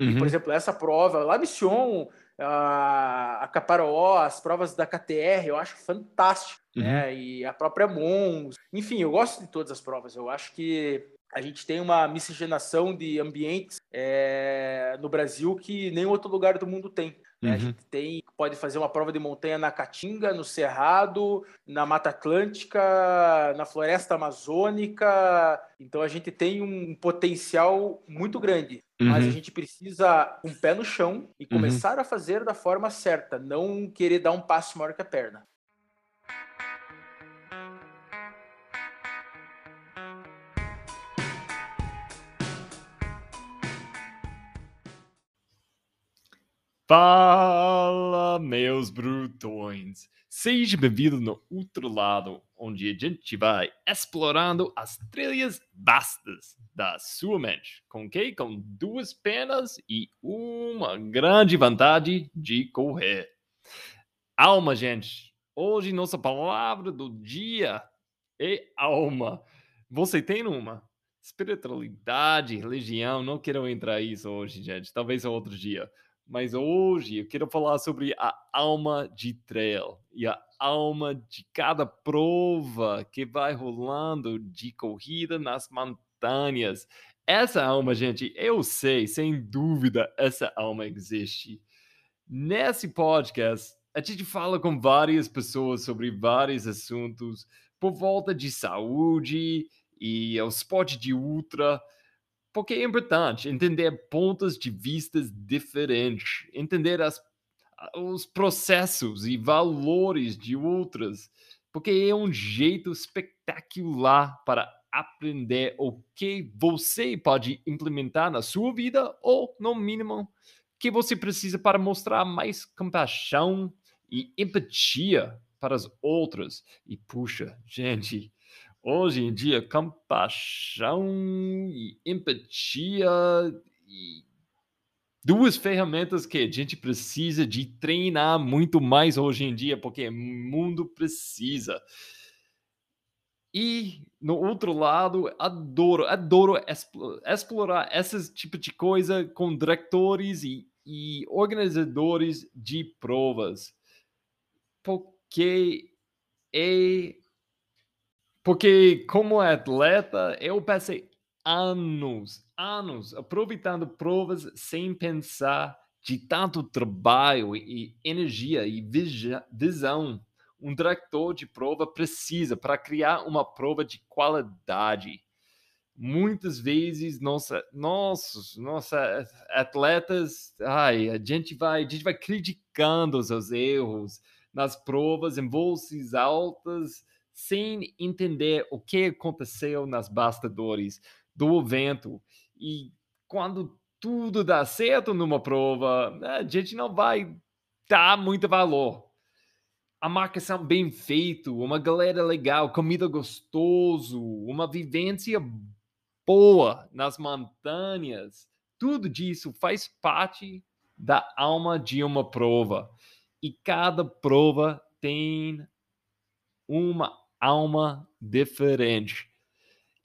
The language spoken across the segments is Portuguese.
Uhum. E, por exemplo, essa prova, lá Mission, a, a Caparó, as provas da KTR, eu acho fantástico. Uhum. Né? E a própria Mons. Enfim, eu gosto de todas as provas. Eu acho que a gente tem uma miscigenação de ambientes é, no Brasil que nenhum outro lugar do mundo tem. Né? A Uhum. gente tem, pode fazer uma prova de montanha na Caatinga, no Cerrado, na Mata Atlântica, na Floresta Amazônica. Então a gente tem um potencial muito grande. Mas a Uhum. gente precisa um pé no chão e começar a fazer da forma certa, não querer dar um passo maior que a perna. Fala, meus brutões! Seja bem-vindo no outro lado, onde a gente vai explorando as trilhas vastas da sua mente. Com quê? Com duas pernas e uma grande vontade de correr. Alma, gente! Hoje nossa palavra do dia é alma. Você tem uma? Espiritualidade, religião, não quero entrar nisso hoje, gente. Talvez outro dia. Mas hoje eu quero falar sobre a alma de trail e a alma de cada prova que vai rolando de corrida nas montanhas. Essa alma, gente, eu sei, sem dúvida, essa alma existe. Nesse podcast, a gente fala com várias pessoas sobre vários assuntos por volta de saúde e o esporte de ultra. Porque é importante entender pontos de vistas diferentes, entender as, os processos e valores de outras, porque é um jeito espetacular para aprender o que você pode implementar na sua vida ou, no mínimo, que você precisa para mostrar mais compaixão e empatia para as outras. E puxa, gente, hoje em dia, compaixão e empatia e duas ferramentas que a gente precisa de treinar muito mais hoje em dia, porque o mundo precisa. E no outro lado, adoro, adoro explo- explorar esse tipo de coisa com diretores e, e organizadores de provas, porque é porque como atleta, eu passei anos, anos aproveitando provas sem pensar de tanto trabalho e energia e visão um diretor de prova precisa para criar uma prova de qualidade. Muitas vezes nossa, nossos, nossa atletas, ai, a gente vai, a gente vai criticando os seus erros nas provas em vozes altas sem entender o que aconteceu nas bastidores do evento. E quando tudo dá certo numa prova, a gente não vai dar muito valor. A marcação bem feita, uma galera legal, comida gostoso, uma vivência boa nas montanhas, tudo disso faz parte da alma de uma prova. E cada prova tem uma alma diferente.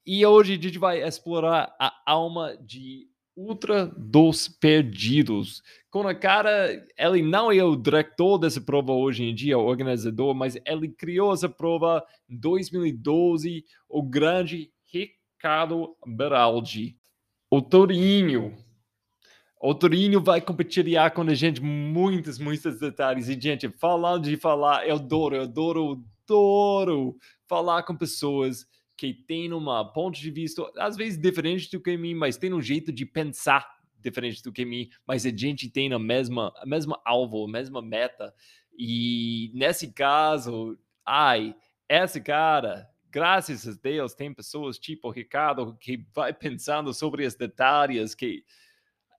E hoje a gente vai explorar a alma de Ultra dos Perdidos. Com a cara, ele não é o diretor dessa prova hoje em dia, o organizador, mas ele criou essa prova em 2012, o grande Ricardo Beraldi. O Torinho. O Torinho vai compartilhar com a gente muitos, muitos detalhes. E, gente, falando de falar, eu adoro, eu adoro, adoro falar com pessoas que têm um ponto de vista, às vezes diferente do que mim, mas tem um jeito de pensar diferente do que mim, mas a gente tem a mesma, a mesma alvo, a mesma meta. E nesse caso, ai, esse cara, graças a Deus, tem pessoas tipo Ricardo que vai pensando sobre os detalhes que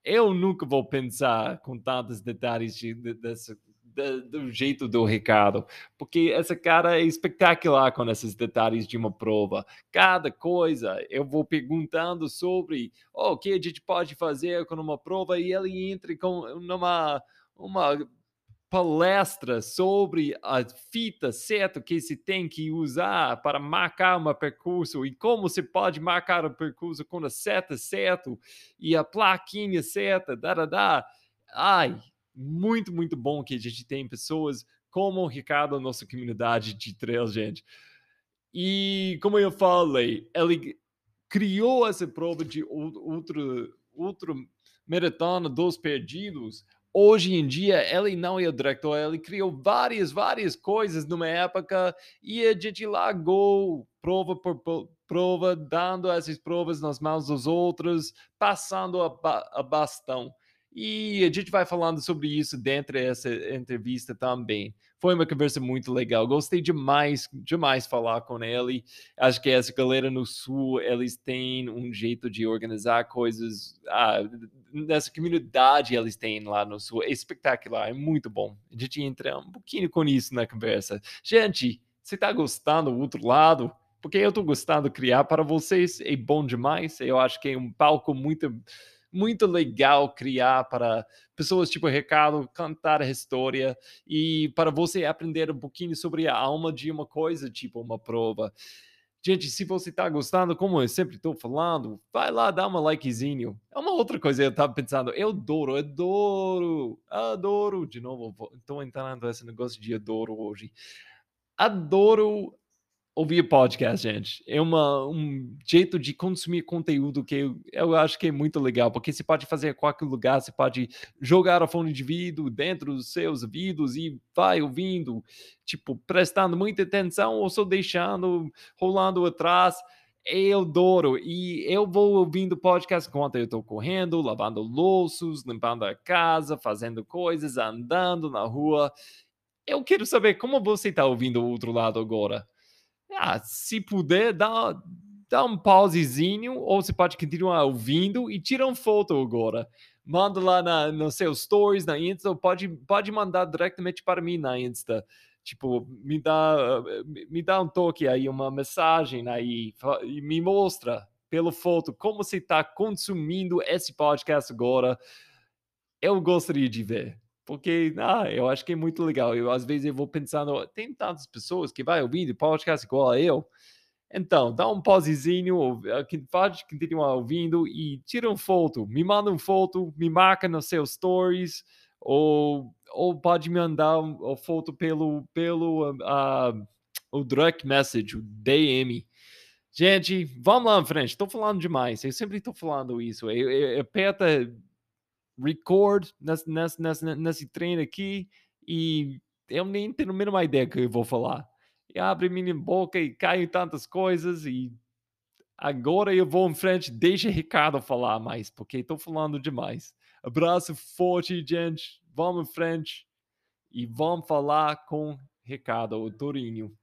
eu nunca vou pensar com tantos detalhes de, de, desse, de, do jeito do Ricardo, porque esse cara é espetacular com esses detalhes de uma prova. Cada coisa eu vou perguntando sobre oh, o que a gente pode fazer com uma prova e ele entra com numa uma palestra sobre a fita certa que se tem que usar para marcar um percurso e como se pode marcar o percurso com a seta certa e a plaquinha certa, da, da, da. Ai, muito, muito bom que a gente tem pessoas como o Ricardo nossa comunidade de trail, gente. E como eu falei, ele criou essa prova de outro, outro maratona dos perdidos hoje em dia ele não é o diretor, ele criou várias, várias coisas numa época e a gente largou prova por prova, dando essas provas nas mãos dos outros, passando a, a bastão. E a gente vai falando sobre isso dentro dessa entrevista também. Foi uma conversa muito legal. Gostei demais, demais falar com ele. Acho que essa galera no Sul, eles têm um jeito de organizar coisas. Ah, nessa comunidade eles têm lá no Sul. É espetacular, é muito bom. A gente entra um pouquinho com isso na conversa. Gente, você está gostando do outro lado? Porque eu estou gostando de criar para vocês. É bom demais. Eu acho que é um palco muito muito legal criar para pessoas tipo Recado cantar a história e para você aprender um pouquinho sobre a alma de uma coisa, tipo uma prova. Gente, se você está gostando, como eu sempre estou falando, vai lá, dá uma likezinho. É uma outra coisa que eu estava pensando. Eu adoro, adoro, adoro. De novo, estou entrando nesse negócio de adoro hoje. Adoro ouvir podcast, gente. É uma, um jeito de consumir conteúdo que eu, eu, acho que é muito legal, porque você pode fazer em qualquer lugar, você pode jogar a fone de vídeo dentro dos seus vídeos e vai ouvindo, tipo, prestando muita atenção ou só deixando, rolando atrás. Eu adoro e eu vou ouvindo podcast enquanto eu estou correndo, lavando louços, limpando a casa, fazendo coisas, andando na rua. Eu quero saber como você está ouvindo o outro lado agora ah, se puder, dá, dá um pausezinho, ou você pode continuar ouvindo e tira uma foto agora. Manda lá na, nos seus stories, na Insta, ou pode, pode mandar diretamente para mim na Insta. Tipo, me dá, me dá um toque aí, uma mensagem aí, e me mostra pela foto como você está consumindo esse podcast agora. Eu gostaria de ver. Porque, ah, eu acho que é muito legal. Eu, às vezes, eu vou pensando, tem tantas pessoas que vai ouvindo podcast igual a eu. Então, dá um pausezinho, pode continuar ouvindo e tira uma foto. Me manda uma foto, me marca nos seus stories, ou, ou pode me mandar uma foto pelo, pelo uh, o direct message, o DM. Gente, vamos lá em frente. Estou falando demais. Eu sempre estou falando isso. Eu, eu, aperta record nesse, nesse, nesse, nesse treino aqui e eu nem tenho a mínima ideia que eu vou falar. E abre minha boca e cai tantas coisas e agora eu vou em frente, deixa Ricardo falar mais, porque estou falando demais. Abraço forte, gente. Vamos em frente e vamos falar com Ricardo, o Torinho.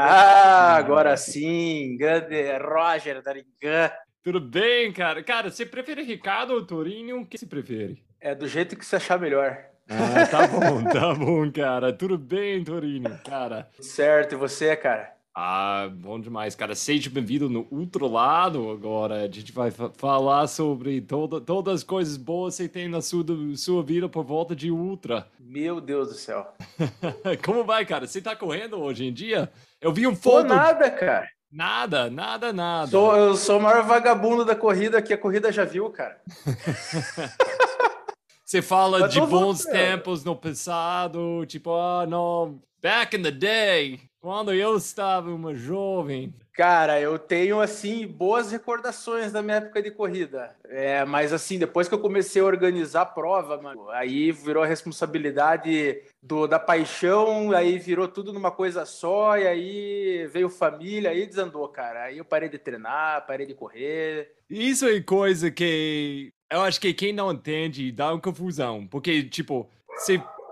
Ah, agora sim, grande Roger Daringan. Tudo bem, cara? Cara, você prefere Ricardo ou Torinho? O que você prefere? É do jeito que você achar melhor. Ah, tá bom, tá bom, cara. Tudo bem, Torinho, cara. Certo, e você, cara? Ah, bom demais, cara. Seja bem-vindo no outro lado agora. A gente vai falar sobre toda, todas as coisas boas que você tem na sua, sua vida por volta de Ultra. Meu Deus do céu. Como vai, cara? Você tá correndo hoje em dia? Eu vi um foto. nada, cara. Nada, nada, nada. Sou, eu sou o maior vagabundo da corrida que a corrida já viu, cara. Você fala de bons tempos no passado, tipo, ah, não, back in the day, quando eu estava uma jovem. Cara, eu tenho, assim, boas recordações da minha época de corrida. É, mas, assim, depois que eu comecei a organizar a prova, mano, aí virou a responsabilidade do, da paixão, aí virou tudo numa coisa só, e aí veio família, aí desandou, cara. Aí eu parei de treinar, parei de correr. Isso é coisa que eu acho que quem não entende dá uma confusão, porque, tipo,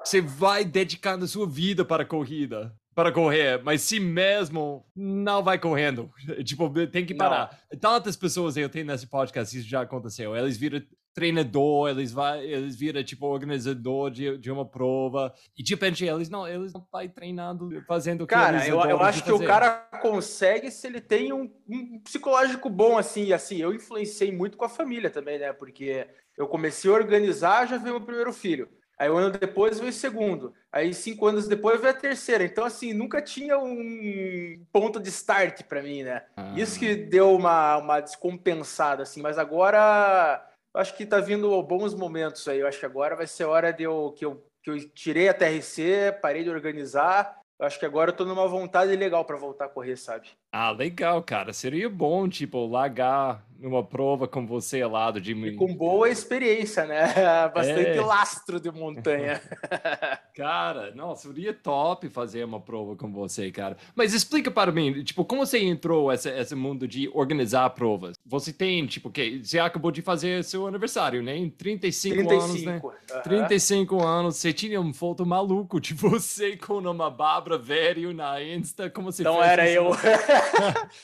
você vai dedicando a sua vida para a corrida para correr, mas se mesmo não vai correndo, tipo, tem que parar. Não. Tantas pessoas eu tenho nesse podcast, isso já aconteceu. Eles viram treinador, eles vai, eles viram tipo organizador de, de uma prova e de repente eles não, eles não vai treinando, fazendo o que Cara, eu, eu acho que o cara consegue se ele tem um, um psicológico bom assim, e assim, eu influenciei muito com a família também, né? Porque eu comecei a organizar, já veio o primeiro filho. Aí um ano depois veio o segundo. Aí cinco anos depois veio a terceira. Então, assim, nunca tinha um ponto de start para mim, né? Ah. Isso que deu uma, uma descompensada, assim. Mas agora, acho que tá vindo bons momentos aí. Eu acho que agora vai ser hora de eu, que eu, que eu tirei a TRC, parei de organizar eu acho que agora eu tô numa vontade legal para voltar a correr, sabe? Ah, legal, cara. Seria bom, tipo, largar numa prova com você ao lado de mim. E com boa experiência, né? Bastante é. lastro de montanha. cara, não, seria top fazer uma prova com você, cara. Mas explica para mim, tipo, como você entrou esse, esse mundo de organizar provas? Você tem, tipo, que você acabou de fazer seu aniversário, né? Em 35, 35 anos, né? Uhum. 35 anos, você tinha uma foto maluco de você com uma Bárbara velho na Insta, como se Não era isso? eu.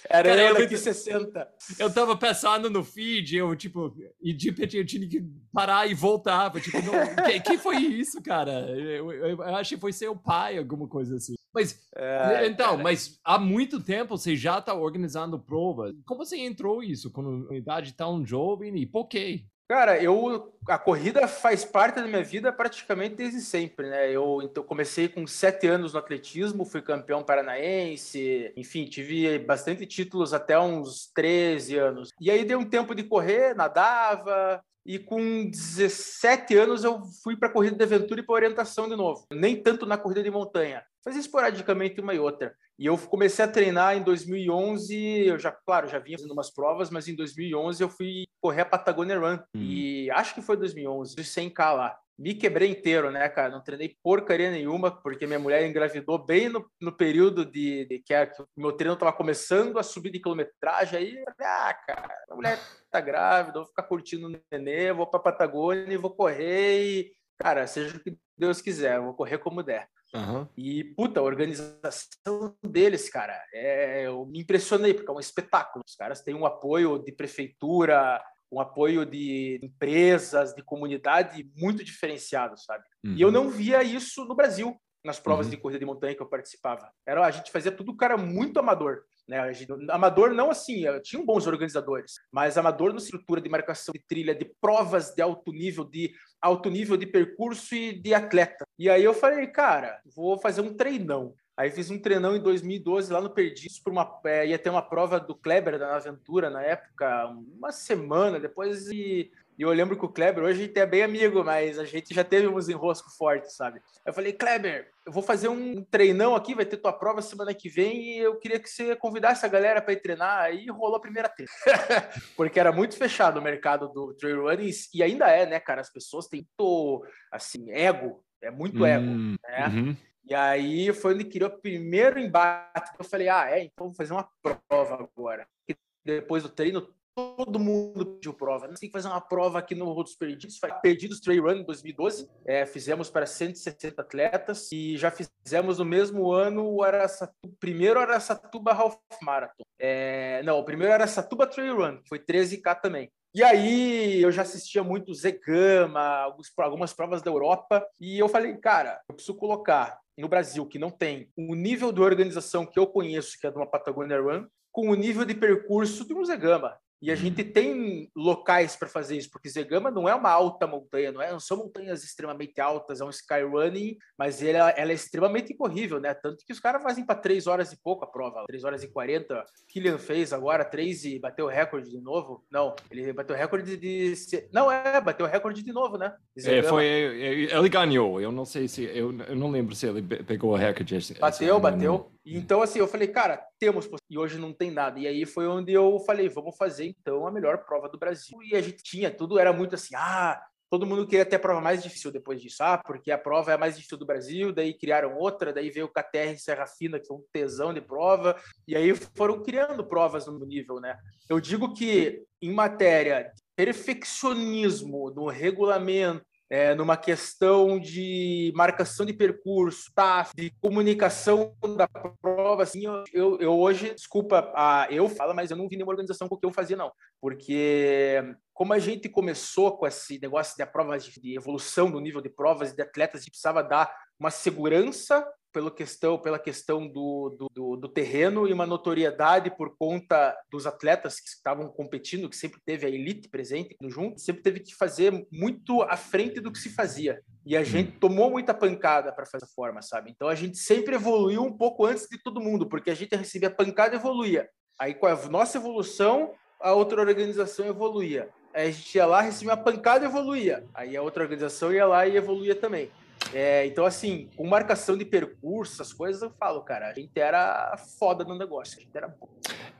era cara, eu daqui 60. Eu tava pensando no feed, eu, tipo, e de repente eu tinha que parar e voltar. Tipo, não, que, que, foi isso, cara? Eu, eu, eu acho que foi seu pai, alguma coisa assim. Mas, é, então, cara. mas há muito tempo você já está organizando provas. Como você entrou isso com uma idade tão jovem e por quê? Cara, eu a corrida faz parte da minha vida praticamente desde sempre, né? Eu então, comecei com sete anos no atletismo, fui campeão paranaense, enfim, tive bastante títulos até uns 13 anos. E aí dei um tempo de correr, nadava, e com 17 anos eu fui para a corrida de aventura e para orientação de novo. Nem tanto na corrida de montanha, fazia esporadicamente uma e outra. E eu comecei a treinar em 2011, eu já, claro, já vinha fazendo umas provas, mas em 2011 eu fui correr a Patagonia Run. Hum. E acho que foi 2011, de 100k lá. Me quebrei inteiro, né, cara? Não treinei porcaria nenhuma, porque minha mulher engravidou bem no, no período de, de que, a, que meu treino estava começando a subir de quilometragem. Aí, ah, cara, a mulher tá grávida, vou ficar curtindo o nenê, vou pra Patagônia e vou correr e, cara, seja o que Deus quiser, vou correr como der. Uhum. E, puta, a organização deles, cara, é, eu me impressionei, porque é um espetáculo. Os caras têm um apoio de prefeitura, um apoio de empresas, de comunidade muito diferenciado, sabe? Uhum. E eu uhum. não via isso no Brasil, nas provas uhum. de corrida de montanha que eu participava. Era, a gente fazia tudo cara muito amador. Né? Gente, amador não assim, tinham bons organizadores, mas amador na estrutura de marcação de trilha, de provas de alto nível, de alto nível de percurso e de atleta. E aí eu falei, cara, vou fazer um treinão. Aí fiz um treinão em 2012 lá no Perdidos por uma é, ia ter uma prova do Kleber da Aventura na época, uma semana depois e e eu lembro que o Kleber, hoje a gente é bem amigo, mas a gente já teve uns enroscos fortes, sabe? Eu falei, Kleber, eu vou fazer um treinão aqui, vai ter tua prova semana que vem e eu queria que você convidasse a galera para ir treinar. Aí rolou a primeira treina. Porque era muito fechado o mercado do trail running e ainda é, né, cara? As pessoas têm muito, assim, ego, é muito ego, hum, né? Uhum. E aí foi onde criou o primeiro embate. Eu falei, ah, é, então vou fazer uma prova agora. E depois do treino, todo mundo pediu prova. Nós tem que fazer uma prova aqui no Rodos Perdidos. Perdidos Trail Run em 2012. É, fizemos para 160 atletas e já fizemos no mesmo ano o Araçatuba, primeiro Araçatuba Half Marathon. É, não, o primeiro Araçatuba Trail Run, foi 13K também. E aí eu já assistia muito Zegama, algumas provas da Europa, e eu falei, cara, eu preciso colocar no Brasil, que não tem o nível de organização que eu conheço, que é de uma Patagonia Run, com o nível de percurso de um Zegama. E a gente tem locais para fazer isso, porque Zegama não é uma alta montanha, não, é, não são montanhas extremamente altas, é um skyrunning, mas ela, ela é extremamente incorrível, né? Tanto que os caras fazem para 3 horas e pouco a prova, 3 horas e 40. Killian fez agora 3 e bateu o recorde de novo. Não, ele bateu o recorde de. Não, é, bateu o recorde de novo, né? É, foi, ele ganhou. Eu não sei se. Eu, eu não lembro se ele pegou o recorde. Bateu, bateu. Então, assim, eu falei, cara, temos. E hoje não tem nada. E aí foi onde eu falei, vamos fazer então a melhor prova do Brasil. E a gente tinha tudo, era muito assim, ah, todo mundo queria ter a prova mais difícil depois disso. Ah, porque a prova é a mais difícil do Brasil, daí criaram outra, daí veio o KTR Serra Fina, que foi um tesão de prova, e aí foram criando provas no nível, né? Eu digo que em matéria de perfeccionismo no regulamento, é, numa questão de marcação de percurso, tá, de comunicação da prova, assim, eu, eu hoje, desculpa, a, eu falo, mas eu não vi nenhuma organização com o que eu fazia, não. Porque como a gente começou com esse negócio de provas de evolução do nível de provas e de atletas, a gente precisava dar uma segurança pela questão, pela questão do, do, do, terreno e uma notoriedade por conta dos atletas que estavam competindo, que sempre teve a elite presente no junto, sempre teve que fazer muito à frente do que se fazia. E a gente tomou muita pancada para fazer forma, sabe? Então a gente sempre evoluiu um pouco antes de todo mundo, porque a gente recebia pancada e evoluía. Aí com a nossa evolução, a outra organização evoluía. Aí a gente ia lá, recebia uma pancada e evoluía. Aí a outra organização ia lá e evoluía também. É, então, assim, com marcação de percurso, essas coisas, eu falo, cara, a gente era foda no negócio, a gente era bom.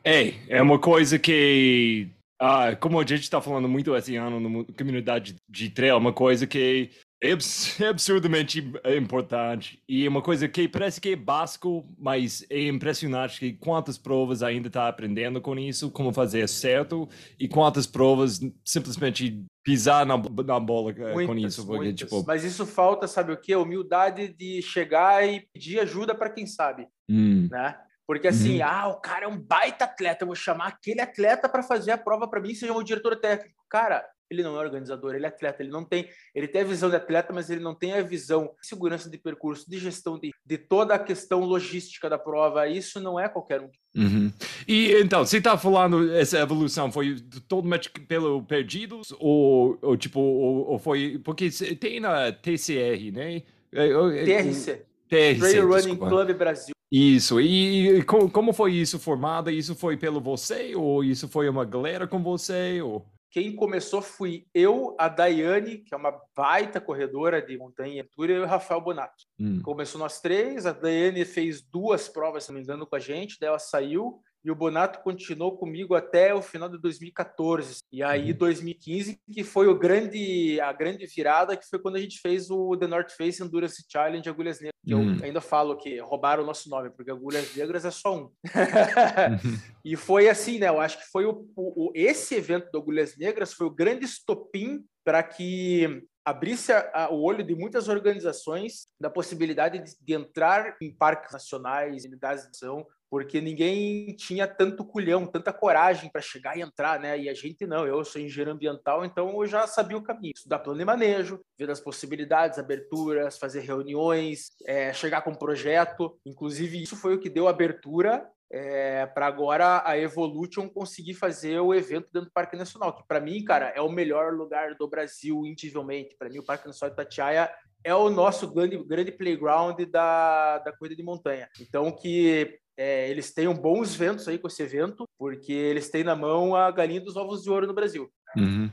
É, é uma coisa que, ah, como a gente está falando muito esse ano na comunidade de trail, é uma coisa que é, absurdamente importante e é uma coisa que parece que é básico, mas é impressionante que quantas provas ainda está aprendendo com isso, como fazer certo e quantas provas simplesmente pisar na, na bola é, muitas, com isso. Porque, tipo... Mas isso falta, sabe o que? Humildade de chegar e pedir ajuda para quem sabe, hum. né? Porque assim, uhum. ah, o cara é um baita atleta, eu vou chamar aquele atleta para fazer a prova para mim, seja o diretor técnico. Cara, ele não é organizador, ele é atleta, ele não tem, ele tem a visão de atleta, mas ele não tem a visão de segurança de percurso, de gestão de, de toda a questão logística da prova. Isso não é qualquer um. Uhum. E então, você está falando essa evolução foi totalmente pelo perdidos ou, ou tipo ou, ou, foi porque tem na TCR, né? É, TRC. TRC Trail Running Club Brasil. Isso, e como foi isso formado? Isso foi pelo você ou isso foi uma galera com você? Ou... Quem começou fui eu, a Daiane, que é uma baita corredora de montanha e aventura, e o Rafael Bonato. Hum. Começou nós três, a Daiane fez duas provas, se não me engano, com a gente, daí ela saiu, e o Bonato continuou comigo até o final de 2014. E aí, 2015, uhum. que foi o grande, a grande virada, que foi quando a gente fez o The North Face Endurance Challenge Agulhas Negras. Que eu ainda falo que roubaram o nosso nome, porque Agulhas Negras é só um. E foi assim, né? Eu acho que foi o, o, esse evento do Agulhas Negras foi o grande estopim para que abrisse a, a, o olho de muitas organizações da possibilidade de, de entrar em parques nacionais, unidades de ação, porque ninguém tinha tanto culhão, tanta coragem para chegar e entrar, né? E a gente não, eu sou engenheiro ambiental, então eu já sabia o caminho. Estudar plano de manejo, ver as possibilidades, aberturas, fazer reuniões, é, chegar com um projeto. Inclusive, isso foi o que deu abertura é, para agora a Evolution conseguir fazer o evento dentro do Parque Nacional, que para mim, cara, é o melhor lugar do Brasil, indiscutivelmente. Para mim, o Parque Nacional de Itatiaia é o nosso grande, grande playground da, da corrida de montanha. Então, que é, eles tenham bons ventos aí com esse evento, porque eles têm na mão a galinha dos ovos de ouro no Brasil. Uhum.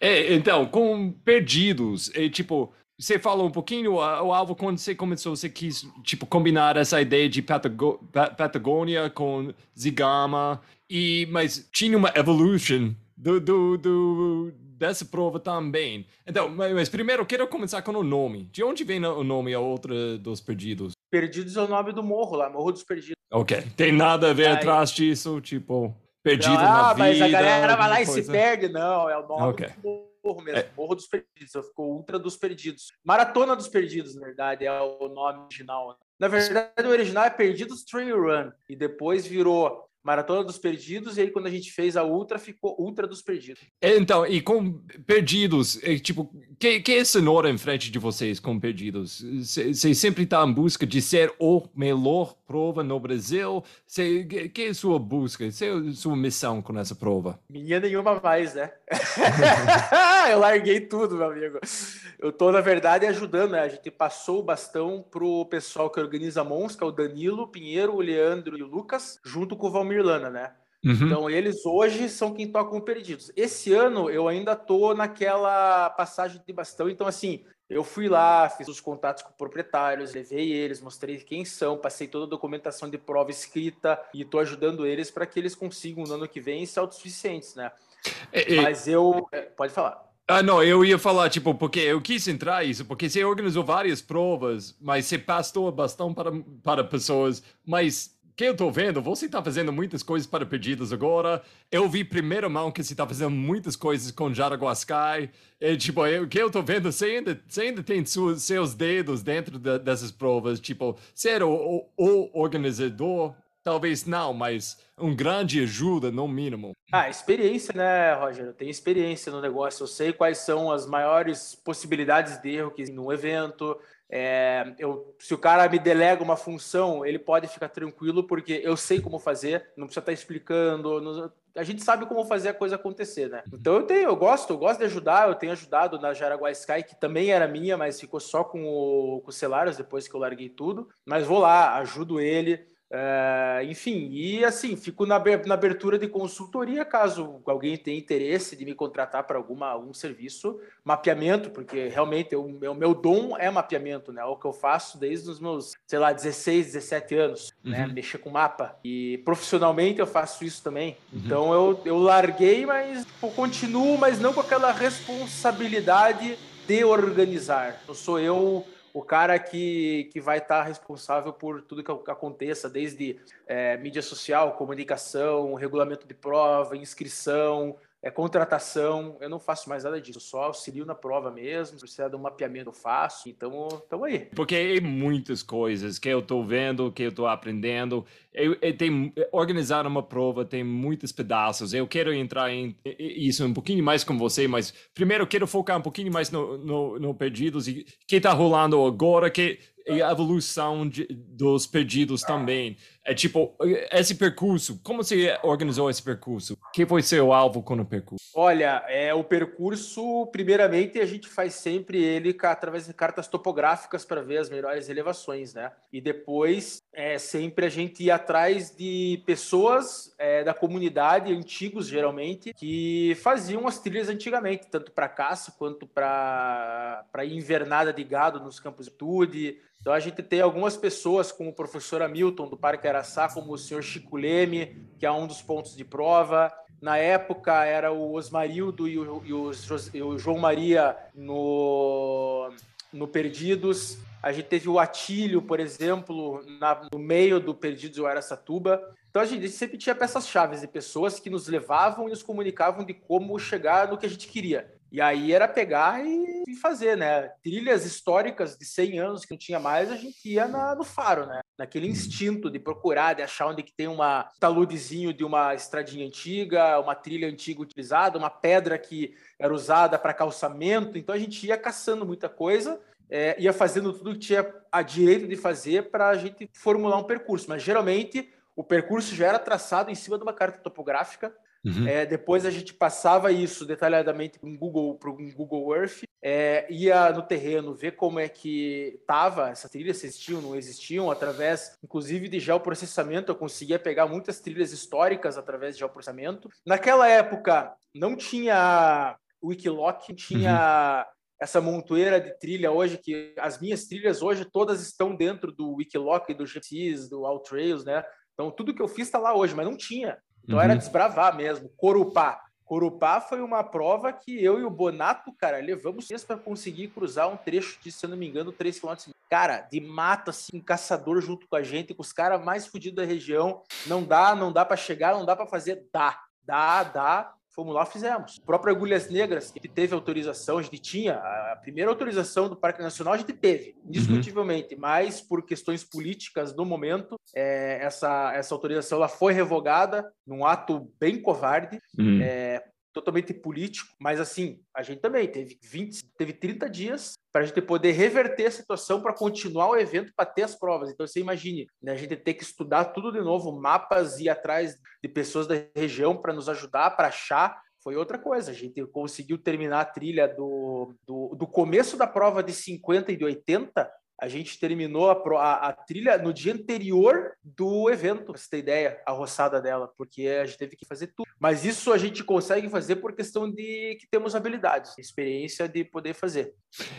É, então, com perdidos, é, tipo, você falou um pouquinho, o Alvo, quando você começou, você quis, tipo, combinar essa ideia de Patago Patagônia com Zigama, e, mas tinha uma evolution do, do, do, dessa prova também. Então, mas primeiro eu quero começar com o nome. De onde vem o nome a outra dos perdidos? Perdidos é o nome do morro lá, Morro dos Perdidos. Ok. Tem nada a ver Aí... atrás disso, tipo, perdido não, na ah, vida. mas a galera vai lá e se perde. Não, é o nome okay. do morro mesmo. É. Morro dos Perdidos. Ficou Ultra dos Perdidos. Maratona dos Perdidos, na verdade, é o nome original. Na verdade, o original é Perdidos Trail Run. E depois virou Maratona dos Perdidos, e aí quando a gente fez a Ultra, ficou Ultra dos Perdidos. Então, e com Perdidos, é, tipo, que, que é sonora em frente de vocês com Perdidos? Você sempre está em busca de ser o melhor prova no Brasil? Cê, que, que é a sua busca? É a sua missão com essa prova? Minha nenhuma mais, né? eu larguei tudo, meu amigo. Eu tô, na verdade, ajudando, né? A gente passou o bastão pro pessoal que organiza a Mons, que é o Danilo, Pinheiro, o Leandro e o Lucas, junto com o Valmir Lana, né? Uhum. Então, eles hoje são quem tocam perdidos. Esse ano eu ainda tô naquela passagem de bastão, então, assim, eu fui lá, fiz os contatos com proprietários, levei eles, mostrei quem são, passei toda a documentação de prova escrita e estou ajudando eles para que eles consigam no ano que vem ser autossuficientes, né? É, é... Mas eu. É, pode falar. Ah, não, eu ia falar, tipo, porque eu quis entrar isso, porque você organizou várias provas, mas você passou bastão para, para pessoas, mas que eu tô vendo, você está fazendo muitas coisas para pedidos agora. Eu vi primeira mão que você está fazendo muitas coisas com Jaraguá Sky. E, tipo, o que eu tô vendo, você ainda, você ainda tem su, seus dedos dentro de, dessas provas. Tipo, ser o, o, o organizador, talvez não, mas um grande ajuda, no mínimo. Ah, experiência, né, Roger? Eu tenho experiência no negócio. Eu sei quais são as maiores possibilidades de erro que no evento. É, eu, se o cara me delega uma função, ele pode ficar tranquilo, porque eu sei como fazer, não precisa estar explicando. Não, a gente sabe como fazer a coisa acontecer, né? Então eu tenho, eu gosto, eu gosto de ajudar, eu tenho ajudado na Jaraguá Sky, que também era minha, mas ficou só com o, com o Celares depois que eu larguei tudo. Mas vou lá, ajudo ele. Uh, enfim, e assim, fico na, na, abertura de consultoria caso alguém tenha interesse de me contratar para alguma algum serviço, mapeamento, porque realmente o meu, meu dom é mapeamento, né? É o que eu faço desde os meus, sei lá, 16, 17 anos, né? uhum. né? Mexer com mapa. E profissionalmente eu faço isso também. Uhum. Então eu, eu larguei, mas eu continuo, mas não com aquela responsabilidade de organizar. Não sou eu o cara que, que vai estar tá responsável por tudo que aconteça, desde é, mídia social, comunicação, regulamento de prova, inscrição, é, contratação, eu não faço mais nada disso, só auxilio na prova mesmo, se precisar de um mapeamento eu faço, então estamos aí. Porque é muitas coisas que eu estou vendo, que eu estou aprendendo, eu, eu tenho, organizar uma prova tem muitos pedaços, eu quero entrar em isso um pouquinho mais com você, mas primeiro eu quero focar um pouquinho mais no, no, no pedidos e que está rolando agora, que e a evolução de, dos pedidos também. É tipo, esse percurso, como você organizou esse percurso? que foi seu alvo com o percurso? Olha, é o percurso, primeiramente, a gente faz sempre ele através de cartas topográficas para ver as melhores elevações, né? E depois, é sempre a gente ir atrás de pessoas é, da comunidade, antigos geralmente, que faziam as trilhas antigamente, tanto para caça quanto para invernada de gado nos campos de tude, então a gente tem algumas pessoas, como o professor Hamilton do Parque Araçá, como o senhor Chico Leme, que é um dos pontos de prova. Na época era o Osmarildo e o, e o, e o João Maria no, no Perdidos. A gente teve o Atílio, por exemplo, na, no meio do Perdidos o Araçatuba. Então a gente sempre tinha peças-chave de pessoas que nos levavam e nos comunicavam de como chegar no que a gente queria. E aí era pegar e, e, fazer, né? Trilhas históricas de 100 anos que não tinha mais, a gente ia na, no faro, né? Naquele instinto de procurar, de achar onde que tem uma taludezinho de uma estradinha antiga, uma trilha antiga utilizada, uma pedra que era usada para calçamento. Então a gente ia caçando muita coisa, é, ia fazendo tudo que tinha a direito de fazer para a gente formular um percurso. Mas geralmente o percurso já era traçado em cima de uma carta topográfica Uhum. É, depois a gente passava isso detalhadamente para um Google, um Google Earth, é, ia no terreno ver como é que estava essa trilha, se existiam, não existiam, através, inclusive, de geoprocessamento. Eu conseguia pegar muitas trilhas históricas através de geoprocessamento. Naquela época, não tinha Wikiloc, tinha uhum. Essa montoeira de trilha hoje, que as minhas trilhas hoje todas estão dentro do Wikiloc, do GPX, do Alltrails, né? Então, tudo que eu fiz está lá hoje, mas não tinha. Então uhum. era desbravar mesmo. Corupá. Corupá foi uma prova que eu e o Bonato, cara, levamos dias para conseguir cruzar um trecho de, se eu não me engano, 3 km. Cara, de mata, assim, caçador junto com a gente, com os caras mais fodidos da região. Não dá, não dá para chegar, não dá para fazer. Dá, dá, dá. Fomos lá, fizemos. O próprio Agulhas Negras, que teve autorização, a gente tinha, a primeira autorização do Parque Nacional a gente teve, uhum. indiscutivelmente, uhum. mas por questões políticas no momento, é, essa, essa autorização ela foi revogada num ato bem covarde. Uhum. É, totalmente político, mas assim, a gente também teve 20, teve 30 dias para a gente poder reverter a situação para continuar o evento para ter as provas. Então você imagine, né, a gente ter que estudar tudo de novo, mapas e ir atrás de pessoas da região para nos ajudar, para achar foi outra coisa. A gente conseguiu terminar a trilha do, do, do, começo da prova de 50 e de 80 a gente terminou a, a, a, trilha no dia anterior do evento, pra você ter ideia, a roçada dela, porque a gente teve que fazer tudo. Mas isso a gente consegue fazer por questão de que temos habilidades, experiência de poder fazer.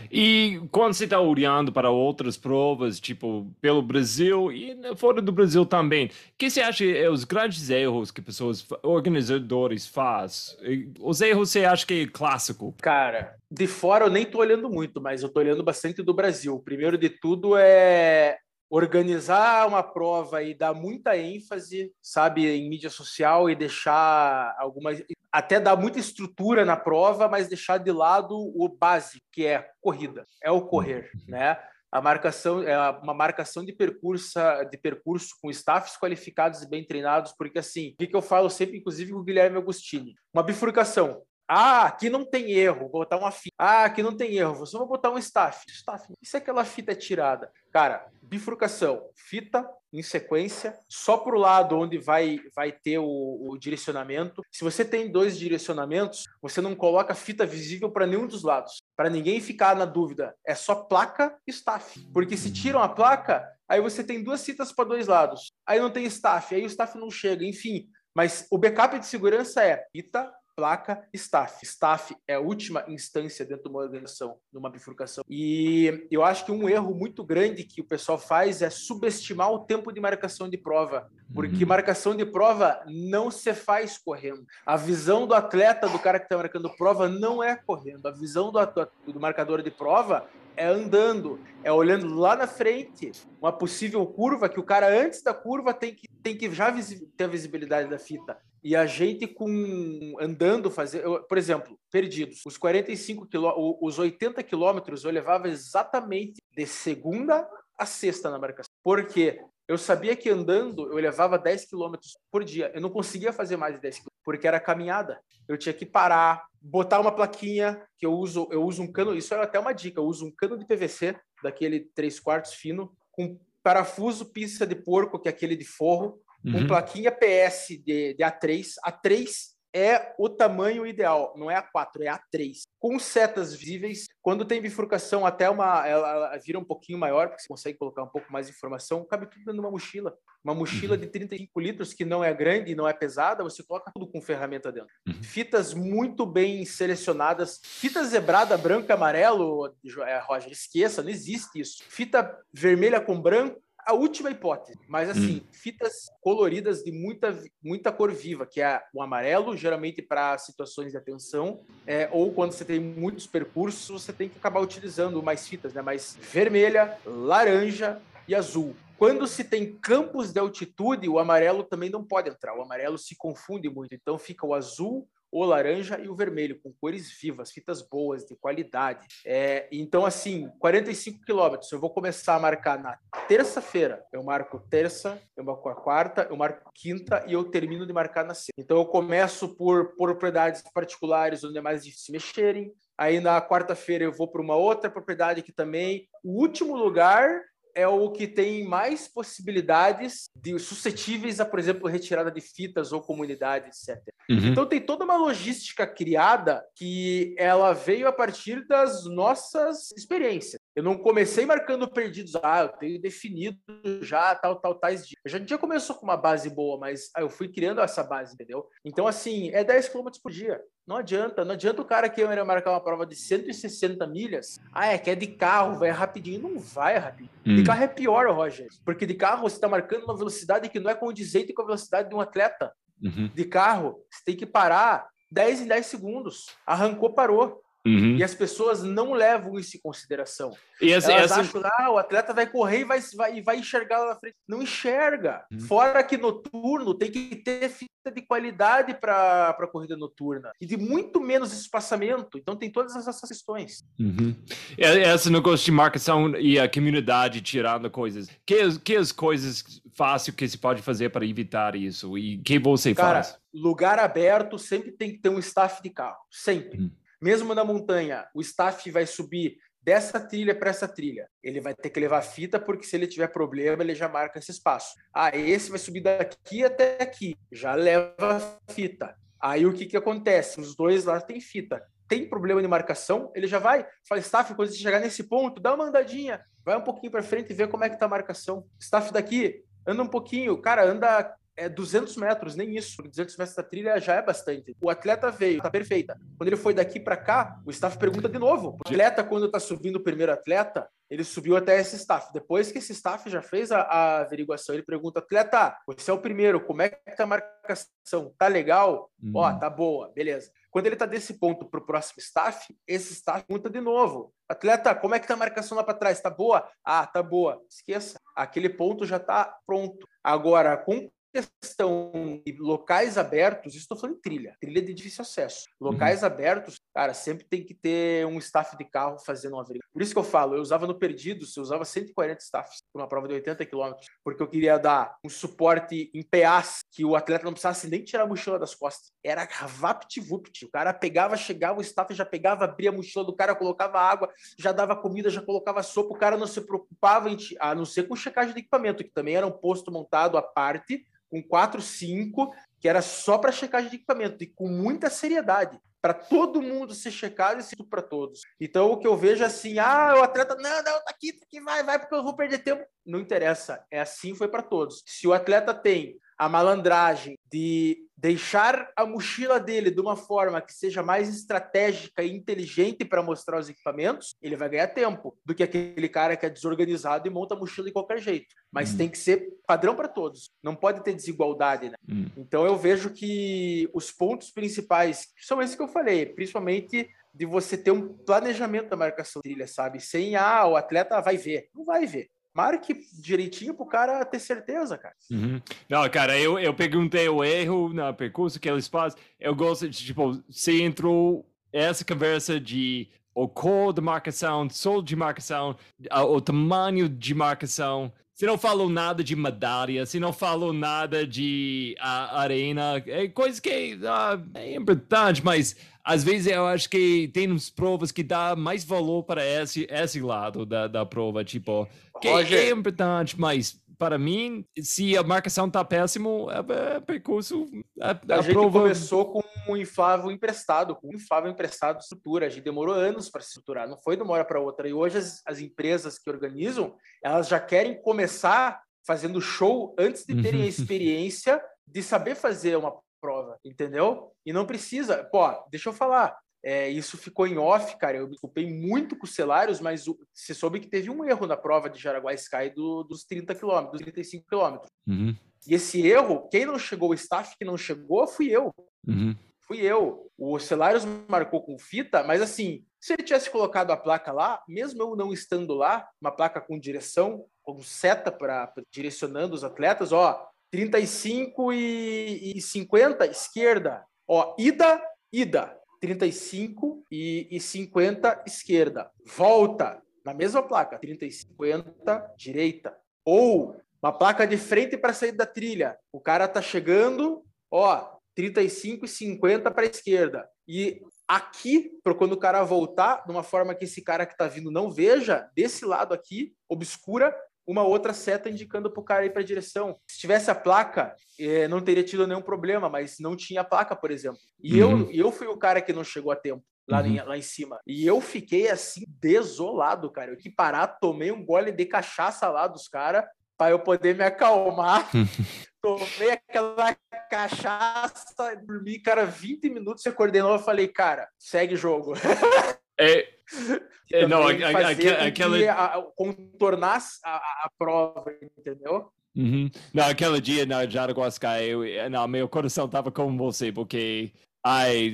E quando você está olhando para outras provas, tipo pelo Brasil e fora do Brasil também, o que você acha é os grandes erros que pessoas, organizadores faz? Os erros você acha que é clássico? Cara, de fora eu nem tô olhando muito, mas eu tô olhando bastante do Brasil. O primeiro de tudo é organizar uma prova e dar muita ênfase, sabe, em mídia social e deixar algumas até dar muita estrutura na prova, mas deixar de lado o básico, que é corrida, é o correr, uhum. né? A marcação é uma marcação de percurso, de percurso com staffs qualificados e bem treinados, porque assim, o que eu falo sempre, inclusive com o Guilherme Agostini, uma bifurcação. Ah, aqui não tem erro, vou botar uma fita. Ah, aqui não tem erro, só vou botar um staff. Staff, e se aquela fita é tirada? Cara, bifurcação, fita em sequência, só para o lado onde vai, vai ter o, o, direcionamento. Se você tem dois direcionamentos, você não coloca fita visível para nenhum dos lados, para ninguém ficar na dúvida. É só placa e staff. Porque se tiram a placa, aí você tem duas fitas para dois lados. Aí não tem staff, aí o staff não chega, enfim. Mas o backup de segurança é fita, placa staff. Staff é a última instância dentro de uma organização, numa bifurcação. E eu acho que um erro muito grande que o pessoal faz é subestimar o tempo de marcação de prova, porque uhum. marcação de prova não se faz correndo. A visão do atleta, do cara que está marcando prova, não é correndo. A visão do, do marcador de prova é andando, é olhando lá na frente uma possível curva que o cara antes da curva tem que, tem que já ter a visibilidade da fita. E a gente com andando fazer, eu, por exemplo, perdidos, os 45 quilômetros, os 80 quilômetros eu levava exatamente de segunda a sexta na marcação. Por quê? Eu sabia que andando eu levava 10 quilômetros por dia. Eu não conseguia fazer mais de 10 quilômetros, porque era caminhada. Eu tinha que parar, botar uma plaquinha, que eu uso, eu uso um cano, isso é até uma dica, eu uso um cano de PVC, daquele 3 quartos fino, com parafuso pista de porco, que é aquele de forro, uhum. com plaquinha PS de, de A3. A3 é o tamanho ideal, não é a 4, é a 3. Com setas visíveis, quando tem bifurcação até uma, ela, ela, vira um pouquinho maior, porque você consegue colocar um pouco mais de informação, cabe tudo dentro de uma mochila. Uma mochila uhum. de 35 litros, que não é grande e não é pesada, você coloca tudo com ferramenta dentro. Uhum. Fitas muito bem selecionadas. Fita zebrada, branco e amarelo, é, Roger, esqueça, não existe isso. Fita vermelha com branco, a última hipótese, mas assim, hum. fitas coloridas de muita, muita cor viva, que é o amarelo, geralmente para situações de atenção, é, ou quando você tem muitos percursos, você tem que acabar utilizando mais fitas, né? Mais vermelha, laranja e azul. Quando se tem campos de altitude, o amarelo também não pode entrar. O amarelo se confunde muito. Então fica o azul, o laranja e o vermelho, com cores vivas, fitas boas, de qualidade. É, então, assim, 45 quilômetros. Eu vou começar a marcar na terça-feira. Eu marco terça, eu marco a quarta, eu marco quinta e eu termino de marcar na sexta. Então, eu começo por, propriedades particulares onde é mais difícil se mexerem. Aí, na quarta-feira, eu vou para uma outra propriedade que também. O último lugar é o que tem mais possibilidades de suscetíveis a, por exemplo, retirada de fitas ou comunidade, etc. Uhum. Então tem toda uma logística criada que ela veio a partir das nossas experiências. Eu não comecei marcando perdidos, ah, eu tenho definido já tal, tal, tais dias. Eu já, já começou com uma base boa, mas ah, eu fui criando essa base, entendeu? Então, assim, é 10 km por dia. Não adianta, não adianta o cara que ia marcar uma prova de 160 milhas. Ah, é que é de carro, vai rapidinho. Não vai rapidinho. Hum. De carro é pior, Roger. Porque de carro você está marcando uma velocidade que não é condizente com a velocidade de um atleta. Uhum. De carro, você tem que parar 10 em 10 segundos. Arrancou, parou. Uhum. E as pessoas não levam isso em consideração. E essa, Elas essa... acham ah, o atleta vai correr e vai, vai, vai enxergar lá na frente. Não enxerga. Uhum. Fora que noturno tem que ter fita de qualidade para a corrida noturna e de muito menos espaçamento. Então tem todas essas questões. Uhum. Esse negócio de marcação e a comunidade tirando coisas. Que, que as coisas fáceis que se pode fazer para evitar isso? E que você Cara, faz? Lugar aberto sempre tem que ter um staff de carro. Sempre. Uhum. Mesmo na montanha, o staff vai subir dessa trilha para essa trilha. Ele vai ter que levar fita, porque se ele tiver problema, ele já marca esse espaço. Ah, esse vai subir daqui até aqui. Já leva fita. Aí o que, que acontece? Os dois lá têm fita. Tem problema de marcação, ele já vai. Fala, staff, quando você chegar nesse ponto, dá uma andadinha. Vai um pouquinho para frente e vê como é que tá a marcação. Staff daqui, anda um pouquinho. Cara, anda é 200 metros, nem isso. 200 metros da trilha já é bastante. O atleta veio, tá perfeita. Quando ele foi daqui para cá, o staff pergunta de novo. O atleta, quando tá subindo o primeiro atleta, ele subiu até esse staff. Depois que esse staff já fez a, a averiguação, ele pergunta: atleta, você é o primeiro, como é que tá a marcação? Tá legal? Uhum. Ó, tá boa, beleza. Quando ele tá desse ponto pro próximo staff, esse staff pergunta de novo: atleta, como é que tá a marcação lá para trás? Tá boa? Ah, tá boa. Esqueça. aquele ponto já está pronto. Agora, com questão de locais abertos, estou falando em trilha, trilha de difícil acesso. Locais uhum. abertos, cara, sempre tem que ter um staff de carro fazendo uma averiguação. Por isso que eu falo, eu usava no Perdidos, eu usava 140 staffs para uma prova de 80 km, porque eu queria dar um suporte em PAs que o atleta não precisasse nem tirar a mochila das costas. Era vapt-vupt. O cara pegava, chegava, o staff já pegava, abria a mochila do cara, colocava água, já dava comida, já colocava sopa, o cara não se preocupava em, a não ser com checagem de equipamento, que também era um posto montado à parte, com 4, 5, que era só para checagem de equipamento, e com muita seriedade, para todo mundo ser checado e ser para todos. Então, o que eu vejo é assim, ah, o atleta, não, não, tá aqui, tá aqui, vai, vai, porque eu vou perder tempo. Não interessa, é assim, foi para todos. Se o atleta tem a malandragem de deixar a mochila dele de uma forma que seja mais estratégica e inteligente para mostrar os equipamentos, ele vai ganhar tempo do que aquele cara que é desorganizado e monta a mochila de qualquer jeito. Mas hum. tem que ser padrão para todos. Não pode ter desigualdade, né? Hum. Então eu vejo que os pontos principais são esses que eu falei, principalmente de você ter um planejamento da marcação trilha, sabe? Sem ah, o atleta vai ver. Não vai ver marque direitinho pro cara ter certeza, cara. Uhum. Não, cara, eu, eu perguntei o erro no percurso que eles fazem. Eu gosto de, tipo, você entrou essa conversa de o cor de marcação, sol de marcação, o tamanho de marcação. Você não falou nada de medalha, você não falou nada de a, arena, é coisa que uh, é importante, mas às vezes eu acho que tem uns provas que dá mais valor para esse, esse lado da, da prova, tipo, que Roger. é importante, mas para mim, se a marcação tá péssimo, é, é percurso. A, a, a gente prova... começou com um inflável emprestado, com um inflável emprestado de estrutura. A gente demorou anos para se estruturar, não foi de uma hora para outra. E hoje as, as, empresas que organizam, elas já querem começar fazendo show antes de terem a experiência de saber fazer uma prova, entendeu? E não precisa. Pô, deixa eu falar. É, isso ficou em off, cara. Eu me desculpei muito com os celários, mas você soube que teve um erro na prova de Jaraguá Sky do, dos 30 quilômetros, dos 35 quilômetros. Uhum. E esse erro, quem não chegou, o staff que não chegou, fui eu. Uhum. Fui eu. O Celários marcou com fita, mas assim, se ele tivesse colocado a placa lá, mesmo eu não estando lá, uma placa com direção, com seta para direcionando os atletas, ó, 35 e, e 50, esquerda. Ó, ida, ida. 35 e, e 50, esquerda. Volta na mesma placa, 30 e 50, direita. Ou uma placa de frente para sair da trilha. O cara tá chegando, ó, 35 e 50 para esquerda. E aqui, para quando o cara voltar, de uma forma que esse cara que está vindo não veja, desse lado aqui, obscura, uma outra seta indicando para o cara ir para a direção. Se tivesse a placa, eh, não teria tido nenhum problema, mas não tinha placa, por exemplo. E uhum. eu, eu fui o cara que não chegou a tempo. Lá, uhum. em, lá em cima. E eu fiquei assim, desolado, cara. Eu que parar, tomei um gole de cachaça lá dos caras para eu poder me acalmar. tomei aquela cachaça, dormi, cara, 20 minutos, você coordenou, eu falei, cara, segue jogo. É, é, não, aquela. A, contornar a, a, prova, entendeu? Uhum. Não, aquele dia na Jaraguasca, eu, não, meu coração tava com você, porque. Ai,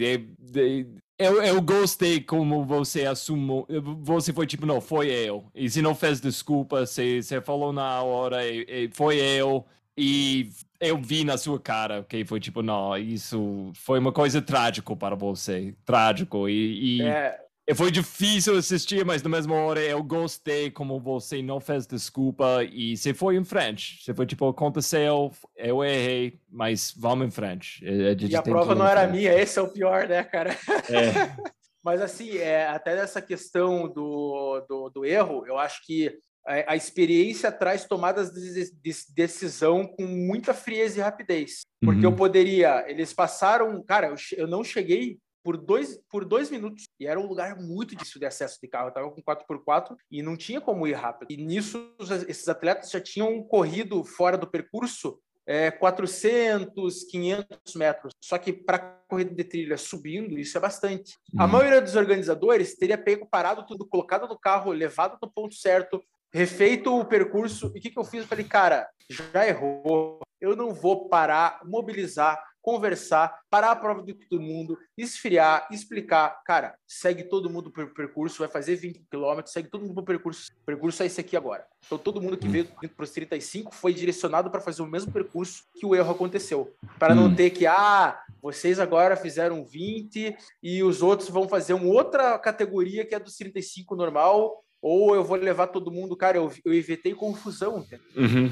eu, eu gostei como você assumiu. Você foi tipo, não, foi eu. E se não fez desculpa, você, você falou na hora, e, e foi eu. E eu vi na sua cara que foi tipo, não, isso foi uma coisa trágico para você. Trágico. E. e... É foi difícil assistir, mas na mesma hora eu gostei como você não fez desculpa e você foi em frente. Você foi tipo, aconteceu, eu errei, mas vamos em frente. A e a prova não era minha, esse é o pior, né, cara? É. mas assim, é, até nessa questão do, do, do erro, eu acho que a, a experiência traz tomadas de, de, decisão com muita frieza e rapidez. Porque uhum. eu poderia, eles passaram, cara, eu, eu não cheguei por dois, por dois minutos. E era um lugar muito difícil de acesso de carro. Eu estava com 4x4 e não tinha como ir rápido. E nisso, esses atletas já tinham corrido fora do percurso é, 400, 500 metros. Só que para corrida de trilha subindo, isso é bastante. Uhum. A maioria dos organizadores teria pego, parado tudo, colocado no carro, levado no ponto certo, refeito o percurso. E o que, que eu fiz? Eu falei, cara, já errou. Eu não vou parar, mobilizar, conversar, parar a prova de todo mundo, esfriar, explicar. Cara, segue todo mundo pro percurso, vai fazer 20 km, segue todo mundo pro percurso. O percurso é esse aqui agora. Então todo mundo que veio para os 35 foi direcionado para fazer o mesmo percurso que o erro aconteceu. Para não hum. ter que, ah, vocês agora fizeram 20 e os outros vão fazer uma outra categoria que é dos 35 normal, ou eu vou levar todo mundo, cara, eu, eu evitei confusão. Uhum.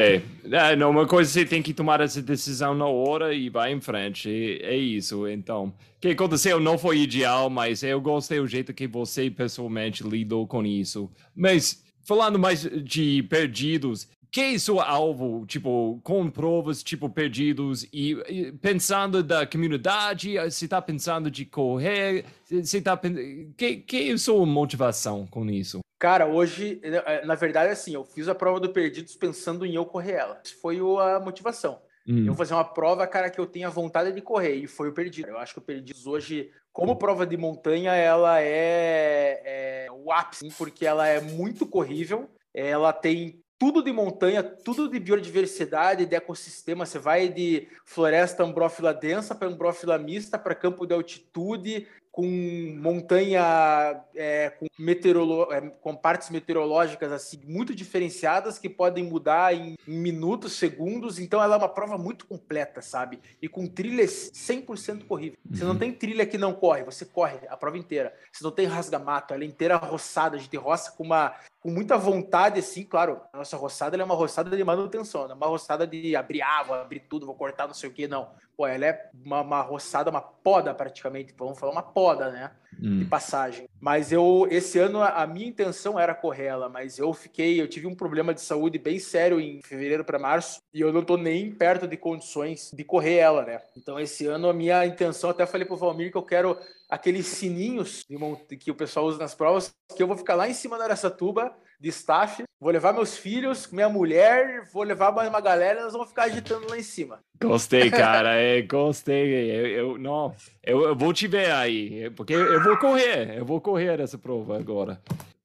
É, é, não, uma coisa você tem que tomar essa decisão na hora e vai em frente. É, é isso. Então, o que aconteceu não foi ideal, mas eu gostei do jeito que você pessoalmente lidou com isso. Mas falando mais de perdidos, que é seu alvo, tipo, com provas, tipo, perdidos e, e pensando da comunidade, você está pensando de correr, você está que que é sua motivação com isso? Cara, hoje, eh, na verdade, assim, eu fiz a prova do Perdidos pensando em eu correr ela. Isso foi a motivação. Hum. Eu vou fazer uma prova, cara, que eu tenha vontade de correr, e foi o Perdido. Eu acho que o Perdidos hoje, como prova de montanha, ela é, é o ápice, porque ela é muito corrível, ela tem tudo de montanha, tudo de biodiversidade, de ecossistema. Você vai de floresta ambrófila densa para ambrófila mista, para campo de altitude, com montanha é, com, meteorolo... É, com partes meteorológicas assim muito diferenciadas que podem mudar em minutos, segundos. Então ela é uma prova muito completa, sabe? E com trilhas 100% corrível. Você não uhum. tem trilha que não corre, você corre a prova inteira. Você não tem rasga-mato, ela é inteira roçada, a gente roça com uma com muita vontade, assim, claro, a nossa roçada é uma roçada de manutenção, não é uma roçada de abrir água, abrir tudo, vou cortar não sei o que, não. Pô, ela é uma, uma roçada, uma poda praticamente, vamos falar uma poda, né? Hum. De passagem. Mas eu, esse ano, a, a minha intenção era correr ela, mas eu fiquei, eu tive um problema de saúde bem sério em fevereiro para março e eu não tô nem perto de condições de correr ela, né? Então esse ano a minha intenção, até falei pro Valmir que eu quero aqueles sininhos que o pessoal usa nas provas, que eu vou ficar lá em cima da Aracatuba, de staff, vou levar meus filhos, minha mulher, vou levar mais uma galera, nós vamos ficar agitando lá em cima. Gostei, cara, é, gostei. Eu, eu, não, eu, eu, vou te ver aí, porque eu, vou correr, eu vou correr essa prova agora.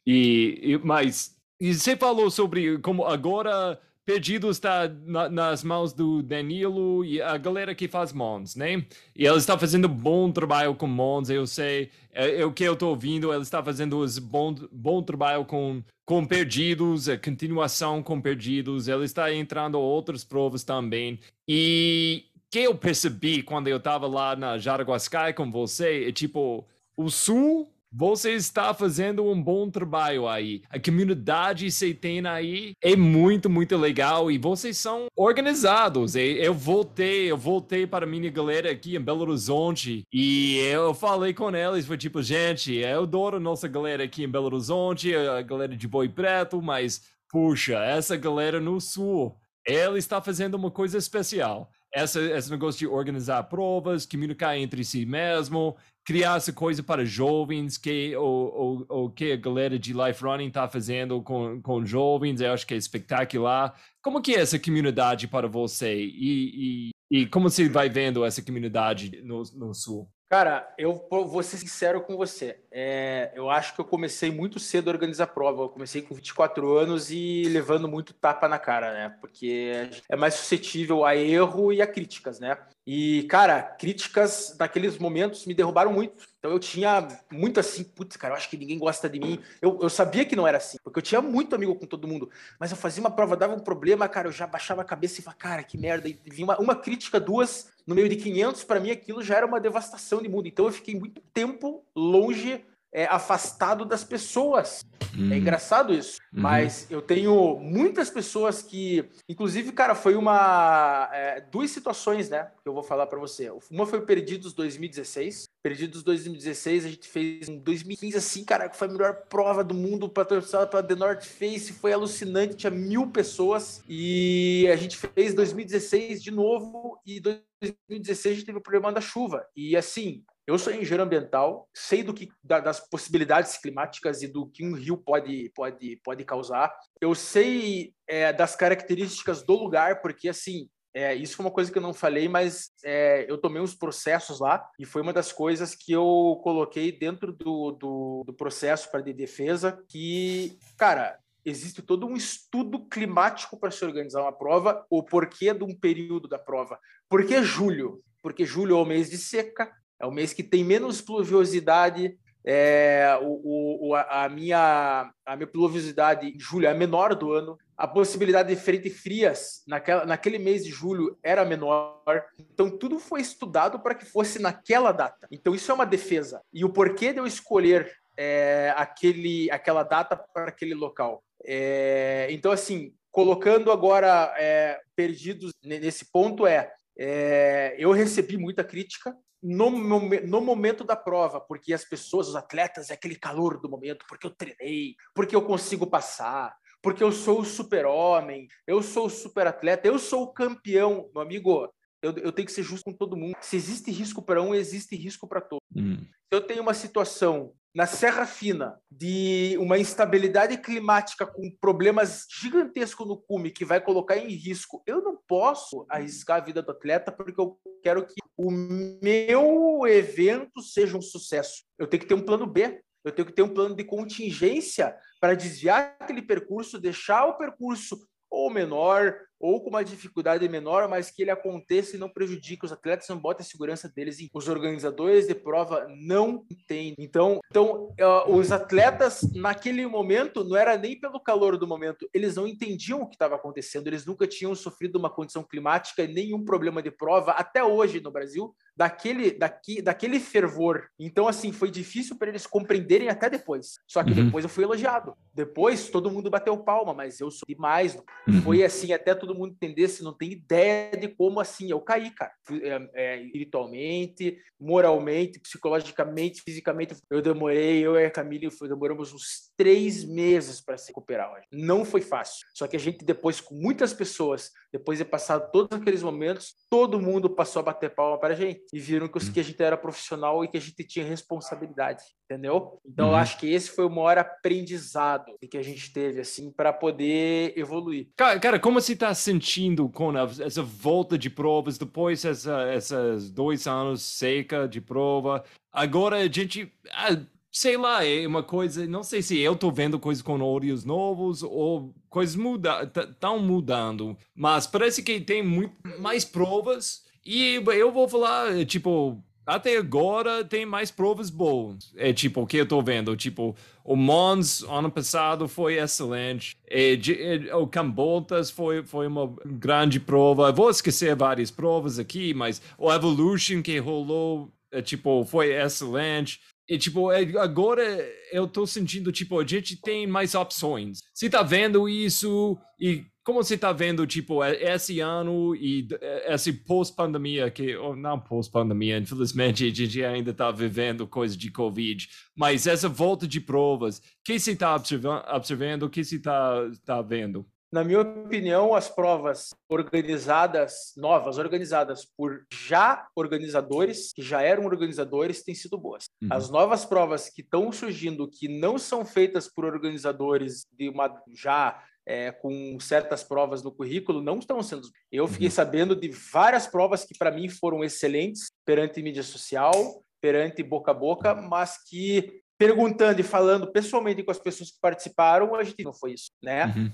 E, e mas e você falou sobre como agora Perdido está na, nas mãos do Danilo e a galera que faz Mons, né? E ele está fazendo bom trabalho com Mons, eu sei. É, é o que eu estou ouvindo, ele está fazendo bom, bom trabalho com, com Perdidos, a continuação com Perdidos. Ele está entrando outras provas também. E que eu percebi quando eu estava lá na Jaraguascai com você é tipo, o Sul você está fazendo um bom trabalho aí. A comunidade que tem aí é muito, muito legal e vocês são organizados. Eu voltei, eu voltei para a minha galera aqui em Belo Horizonte e eu falei com eles, foi tipo, gente, eu adoro nossa galera aqui em Belo Horizonte, a galera de Boi Preto, mas puxa, essa galera no sul, ela está fazendo uma coisa especial. Essa, esse negócio de organizar provas, comunicar entre si mesmo, criar essa coisa para jovens que o, o, o que a galera de Life Running está fazendo com, com jovens, eu acho que é espetacular. Como que é essa comunidade para você e, e, e como você vai vendo essa comunidade no, no Sul? Cara, eu vou ser sincero com você. É, eu acho que eu comecei muito cedo a organizar prova. Eu comecei com 24 anos e levando muito tapa na cara, né? Porque é mais suscetível a erro e a críticas, né? E, cara, críticas naqueles momentos me derrubaram muito. Então eu tinha muito assim, putz, cara, eu acho que ninguém gosta de mim. Eu, eu sabia que não era assim, porque eu tinha muito amigo com todo mundo. Mas eu fazia uma prova, dava um problema, cara, eu já baixava a cabeça e falava, cara, que merda. E vinha uma, uma crítica, duas, no meio de 500, para mim aquilo já era uma devastação de mundo. Então eu fiquei muito tempo longe, é, afastado das pessoas. Hum. É engraçado isso. Uhum. Mas eu tenho muitas pessoas que, inclusive, cara, foi uma é, duas situações, né, que eu vou falar para você. Uma foi o Perdidos 2016. Perdidos 2016 a gente fez em 2015 assim, cara, que foi a melhor prova do mundo patrocinada pela The North Face, foi alucinante, tinha mil pessoas e a gente fez 2016 de novo e 2016 a gente teve o problema da chuva. E assim, eu sou engenheiro ambiental, sei do que das possibilidades climáticas e do que um rio pode pode pode causar. Eu sei é, das características do lugar, porque assim é, isso foi uma coisa que eu não falei, mas é, eu tomei uns processos lá e foi uma das coisas que eu coloquei dentro do, do, do processo para de defesa que, cara, existe todo um estudo climático para se organizar uma prova, o porquê de um período da prova. Por que julho? porque julho é o mês de seca, é o mês que tem menos pluviosidade. É, o, o, a, minha, a minha pluviosidade em julho é a menor do ano. A possibilidade de frentes frias naquela, naquele mês de julho era menor. Então, tudo foi estudado para que fosse naquela data. Então, isso é uma defesa. E o porquê de eu escolher é, aquele, aquela data para aquele local? É, então, assim, colocando agora é, perdidos nesse ponto, é, é eu recebi muita crítica no, no momento da prova, porque as pessoas, os atletas, é aquele calor do momento, porque eu treinei, porque eu consigo passar, porque eu sou o super-homem, eu sou o super-atleta, eu sou o campeão. Meu amigo, eu, eu, tenho que ser justo com todo mundo. Se existe risco para um, existe risco para todos. Hum. Se eu tenho uma situação na Serra Fina de uma instabilidade climática com problemas gigantescos no cume que vai colocar em risco, eu não posso arriscar a vida do atleta porque eu quero que o meu evento seja um sucesso. Eu tenho que ter um plano B, eu tenho que ter um plano de contingência para desviar aquele percurso, deixar o percurso ou menor, ou com uma dificuldade menor, mas que ele aconteça e não prejudique os atletas, não bota a segurança deles. Em... Os organizadores de prova não entendem. Então, então uh, os atletas, naquele momento, não era nem pelo calor do momento, eles não entendiam o que estava acontecendo, eles nunca tinham sofrido uma condição climática e nenhum problema de prova, até hoje no Brasil, daquele, daqui, daquele fervor. Então, assim, foi difícil para eles compreenderem até depois. Só que uhum. depois eu fui elogiado. Depois todo mundo bateu palma, mas eu sou demais. Uhum. Foi assim até todo mundo entendesse, não tem ideia de como assim eu caí, cara. É, é, espiritualmente, moralmente, psicologicamente, fisicamente. Eu demorei, eu e a Camila demoramos uns três meses para se recuperar. Não foi fácil. Só que a gente depois, com muitas pessoas, depois de passar todos aqueles momentos, todo mundo passou a bater palma para a gente e viram que, que a gente era profissional e que a gente tinha responsabilidade, entendeu? Então, uhum. eu acho que esse foi o maior aprendizado que a gente teve, assim, para poder evoluir. Cara, cara, como você está sentindo com essa volta de provas, depois essa, esses dois anos seca de prova? Agora a gente. Ah, sei lá, é uma coisa, não sei se eu tô vendo coisas com olhos novos ou coisas muda, estão mudando, mas parece que tem muito mais provas e eu vou falar, tipo, até agora tem mais provas boas. É tipo, o que eu tô vendo, tipo, o Mons ano passado foi excelente. E, e, o Cambotas foi, foi uma grande prova. vou esquecer várias provas aqui, mas o Evolution que rolou, é, tipo, foi excelente. E, tipo, é, agora eu tô sentindo, tipo, a gente tem mais opções. Você tá vendo isso e como você está vendo, tipo, esse ano e esse pós-pandemia, que, não pós-pandemia, infelizmente a gente ainda está vivendo coisas de Covid, mas essa volta de provas, o que você está observando, o que você está tá vendo? Na minha opinião, as provas organizadas, novas, organizadas por já organizadores, que já eram organizadores, têm sido boas. Uhum. As novas provas que estão surgindo, que não são feitas por organizadores de uma já é, com certas provas no currículo não estão sendo. Eu fiquei uhum. sabendo de várias provas que para mim foram excelentes perante mídia social, perante boca a boca, mas que perguntando e falando pessoalmente com as pessoas que participaram, a gente não foi isso, né? Uhum.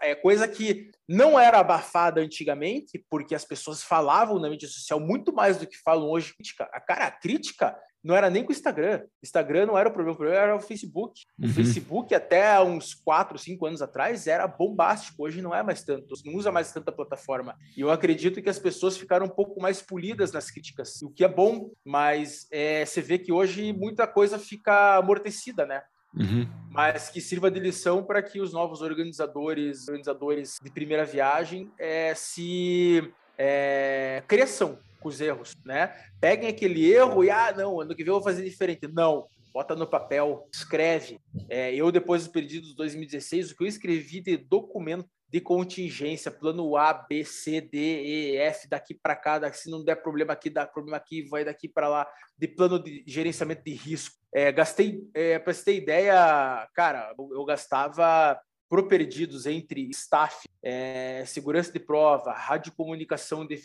É coisa que não era abafada antigamente, porque as pessoas falavam na mídia social muito mais do que falam hoje. A cara, a crítica não era nem com o Instagram. Instagram não era o problema, o problema era o Facebook. O uhum. Facebook, até uns 4, 5 anos atrás, era bombástico. Hoje não é mais tanto, não usa mais tanta plataforma. E eu acredito que as pessoas ficaram um pouco mais polidas nas críticas, o que é bom, mas é, você vê que hoje muita coisa fica amortecida, né? Uhum. Mas que sirva de lição para que os novos organizadores, organizadores de primeira viagem, é, se é, cresçam com os erros, né? Peguem aquele erro e, ah, não, ano que vem eu vou fazer diferente. Não, bota no papel, escreve. É, eu, depois dos perdidos de 2016, o que eu escrevi de documento de contingência, plano A, B, C, D, E, F, daqui para cá, daqui, se não der problema aqui, dá problema aqui, vai daqui para lá, de plano de gerenciamento de risco. É, gastei, é, para você ter ideia, cara, eu, gastava pro perdidos entre staff, é, segurança de prova, radiocomunicação de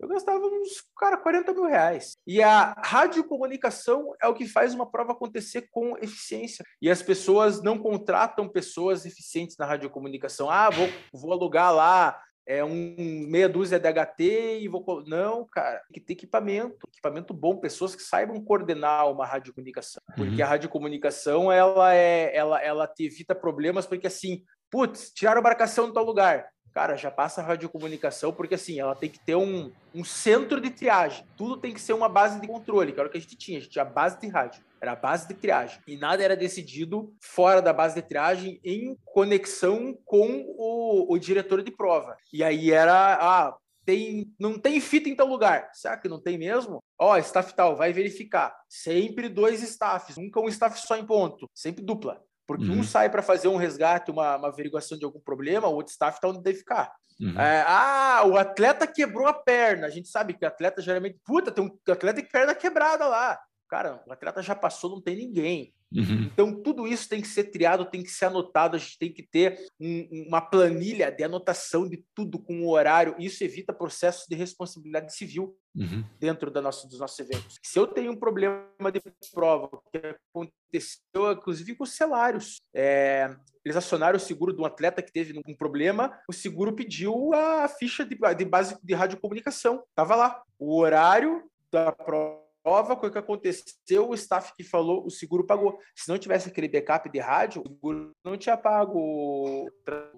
eu gastava uns, cara, 40 mil reais. E a radiocomunicação é o que faz uma prova acontecer com eficiência. E as pessoas não contratam pessoas eficientes na radiocomunicação. Ah, vou, vou alugar lá é um meia dúzia de HT e vou. Não, cara, tem que ter equipamento, equipamento bom, pessoas que saibam coordenar uma radiocomunicação. Porque uhum. a radiocomunicação, ela é, ela, ela te evita problemas, porque assim, putz, tiraram a embarcação em tal lugar cara, já passa a radiocomunicação, porque assim, ela tem que ter um, um centro de triagem. Tudo tem que ser uma base de controle, que era o que a gente tinha. A gente tinha a base de rádio, era a base de triagem. E nada era decidido fora da base de triagem em conexão com o, o diretor de prova. E aí era, ah, tem, não tem fita em tal lugar. Será que não tem mesmo? Ó, oh, staff tal, vai verificar. Sempre dois staffs, nunca um staff só em ponto, sempre dupla. Porque uhum. um sai para fazer um resgate, uma, uma, averiguação de algum problema, o outro staff está onde deve ficar. Uhum. É, ah, o atleta quebrou a perna. A gente sabe que o atleta geralmente, puta, tem um atleta de perna quebrada lá. Cara, o atleta já passou, não tem ninguém. Uhum. Então, tudo isso tem que ser triado, tem que ser anotado, a gente tem que ter um, uma planilha de anotação de tudo com o horário. Isso evita processos de responsabilidade civil uhum. dentro da nossa, dos nossos eventos. Se eu tenho um problema de prova, que aconteceu, inclusive com os salários, é, eles acionaram o seguro de um atleta que teve um problema, o seguro pediu a ficha de, de base de radiocomunicação. Estava lá, o horário da prova prova, o que aconteceu, o staff que falou, o seguro pagou. Se não tivesse aquele backup de rádio, o seguro não tinha pago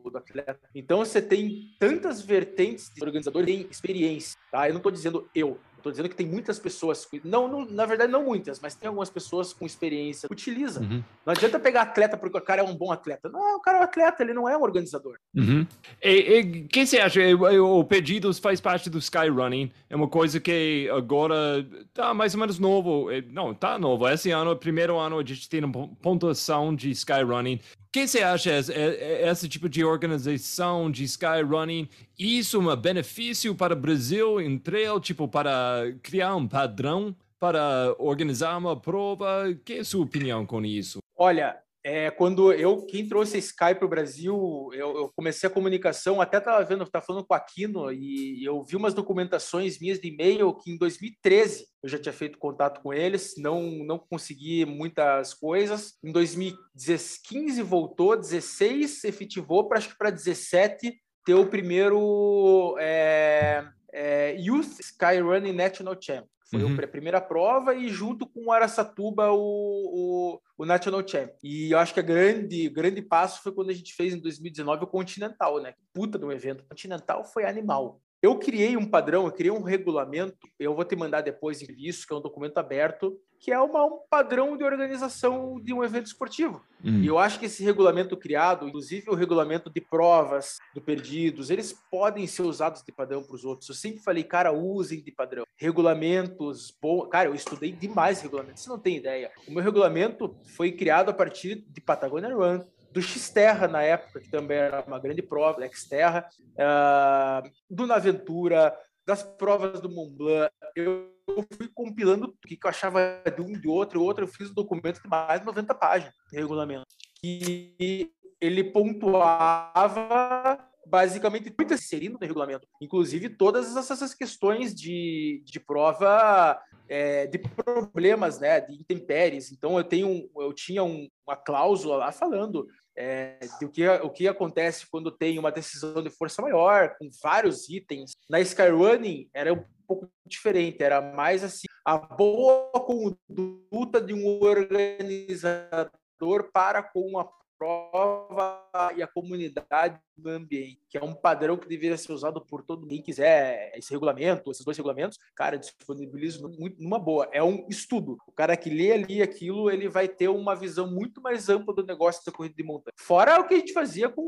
do atleta. Então você tem tantas vertentes de organizador, tem experiência, tá? Eu não estou dizendo eu, Estou dizendo que tem muitas pessoas, não, não, na verdade não muitas, mas tem algumas pessoas com experiência que utiliza. Uhum. Não adianta pegar atleta porque o cara é um bom atleta. Não, o cara é um atleta, ele não é um organizador. Uhum. E, o que você acha? O Pedidos faz parte do Skyrunning. É uma coisa que agora tá mais ou menos novo. Não, tá novo. Esse ano, primeiro ano, a gente tem uma pontuação de Skyrunning que você acha esse, esse tipo de organização de skyrunning isso é um benefício para o Brasil em trail, tipo para criar um padrão para organizar uma prova? Que é a sua opinião com isso? Olha, é, quando eu, quem trouxe a Sky para o Brasil, eu, eu, comecei a comunicação, até estava vendo, estava falando com a Aquino, e eu vi umas documentações minhas de e-mail que em 2013 eu já tinha feito contato com eles, não, não consegui muitas coisas. Em 2015 voltou, 16 efetivou, para acho que para 17 ter o primeiro é, é, Youth Sky Running National Champ. Foi uhum. a primeira prova e junto com o Aracatuba o, o, o National Champ. E eu acho que a grande, grande passo foi quando a gente fez em 2019 o Continental, né? Puta do evento. O Continental foi animal. Eu criei um padrão, eu criei um regulamento, eu vou te mandar depois isso, que é um documento aberto, que é uma, um padrão de organização de um evento esportivo. Hum. E eu acho que esse regulamento criado, inclusive o regulamento de provas do perdidos, eles podem ser usados de padrão para os outros. Eu sempre falei, cara, usem de padrão. Regulamentos, bom, cara, eu estudei demais regulamentos, você não tem ideia. O meu regulamento foi criado a partir de Patagonia Run, do X-Terra na época, que também era uma grande prova, X-Terra, uh, do Naventura, das provas do Mont Blanc. Eu fui compilando o que eu achava de um de outro, e outro eu fiz um documento de mais de 90 páginas de regulamento. E ele pontuava basicamente muito inserindo no regulamento, inclusive todas essas questões de, de prova é, de problemas, né, de intempéries. Então eu tenho, eu tinha um, uma cláusula lá falando é, do que, o que acontece quando tem uma decisão de força maior, com vários itens. Na Skyrunning era um pouco diferente, era mais assim, a boa conduta de um organizador para com a prova e a comunidade do ambiente, que é um padrão que deveria ser usado por todo mundo. Quem quiser esse regulamento, esses dois regulamentos, cara, disponibilizo muito numa boa. É um estudo. O cara que lê ali aquilo, ele vai ter uma visão muito mais ampla do negócio da corrida de montanha. Fora o que a gente fazia com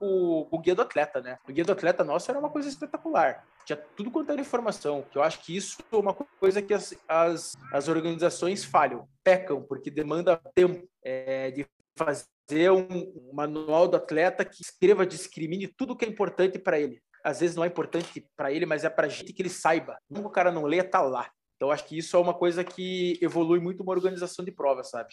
o, o guia do atleta, né? O guia do atleta nosso era uma coisa espetacular. Tinha tudo quanto era informação, que eu acho que isso é uma coisa que as, as, as organizações falham, pecam, porque demanda tempo é, de fazer um, um manual do atleta que escreva, discrimine tudo que é importante para ele. Às vezes não é importante para ele, mas é para a gente que ele saiba. Como o cara não lê, tá lá. Então, acho que isso é uma coisa que evolui muito uma organização de prova, sabe?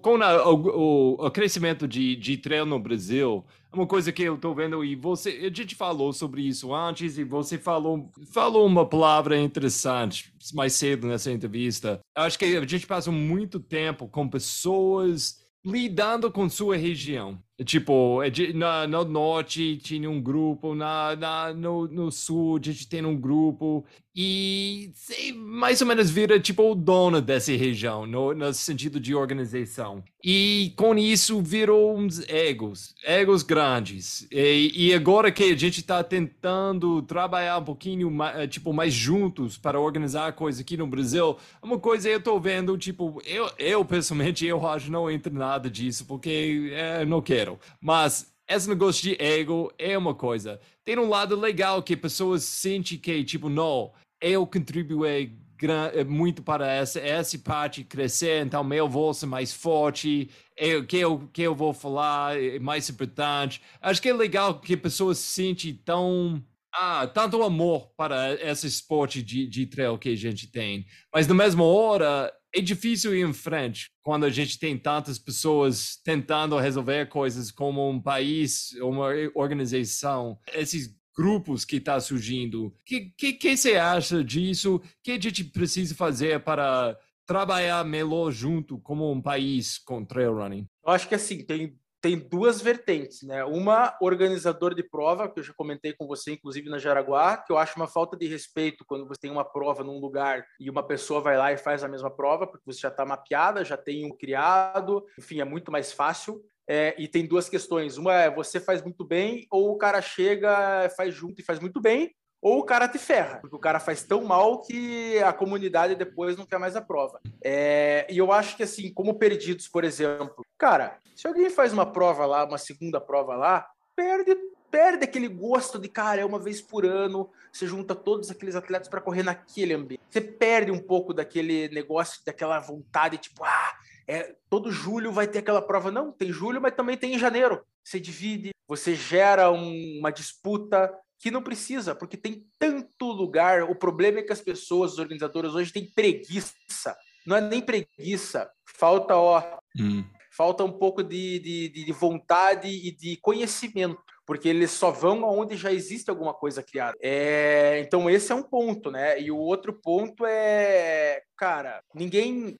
Com a, o, o, crescimento de, de treino no Brasil, é uma coisa que eu estou vendo, e você, a gente falou sobre isso antes, e você falou, falou uma palavra interessante mais cedo nessa entrevista. Acho que a gente passa muito tempo com pessoas lidando com sua região. Tipo, é na, no norte tinha um grupo, na, na, no, no sul a gente tem um grupo, e mais ou menos vira tipo o dono dessa região, no, no sentido de organização. E com isso virou uns egos, egos grandes. E, e agora que a gente está tentando trabalhar um pouquinho mais, tipo, mais juntos para organizar a coisa aqui no Brasil, uma coisa eu estou vendo, tipo, eu, eu pessoalmente, eu acho não entro nada disso, porque é, não quero. Mas esse negócio de ego é uma coisa. Tem um lado legal que pessoas sentem que, tipo, não, eu contribuí eh, muito para essa, essa parte crescer, então meu voz é mais forte, o que eu, que eu vou falar é mais importante. Acho que é legal que pessoas sentem tão ah, tanto amor para esse esporte de, de trail que a gente tem. Mas na mesma hora, é difícil ir em frente quando a gente tem tantas pessoas tentando resolver coisas como um país, uma organização. Esses grupos que está surgindo. O que, que, que você acha disso? O que a gente precisa fazer para trabalhar melhor junto como um país com trail running? Eu acho que assim, tem, tem duas vertentes, né? Uma, organizador de prova, que eu já comentei com você, inclusive na Jaraguá, que eu acho uma falta de respeito quando você tem uma prova num lugar e uma pessoa vai lá e faz a mesma prova, porque você já está mapeada, já tem um criado, enfim, é muito mais fácil. É, e tem duas questões. Uma é você faz muito bem, ou o cara chega, faz junto e faz muito bem, ou o cara te ferra, porque o cara faz tão mal que a comunidade depois não quer mais a prova. É, e eu acho que, assim, como perdidos, por exemplo, cara, se alguém faz uma prova lá, uma segunda prova lá, perde perde aquele gosto de, cara, é uma vez por ano, você junta todos aqueles atletas para correr naquele ambiente. Você perde um pouco daquele negócio, daquela vontade, tipo, ah, é, todo julho vai ter aquela prova. Não, tem julho, mas também tem em janeiro. Você divide, você gera um, uma disputa que não precisa, porque tem tanto lugar. O problema é que as pessoas, os organizadores hoje têm preguiça. Não é nem preguiça, falta ó, hum. falta um pouco de, de, de vontade e de conhecimento porque eles só vão aonde já existe alguma coisa criada. É, então esse é um ponto, né? E o outro ponto é, cara, ninguém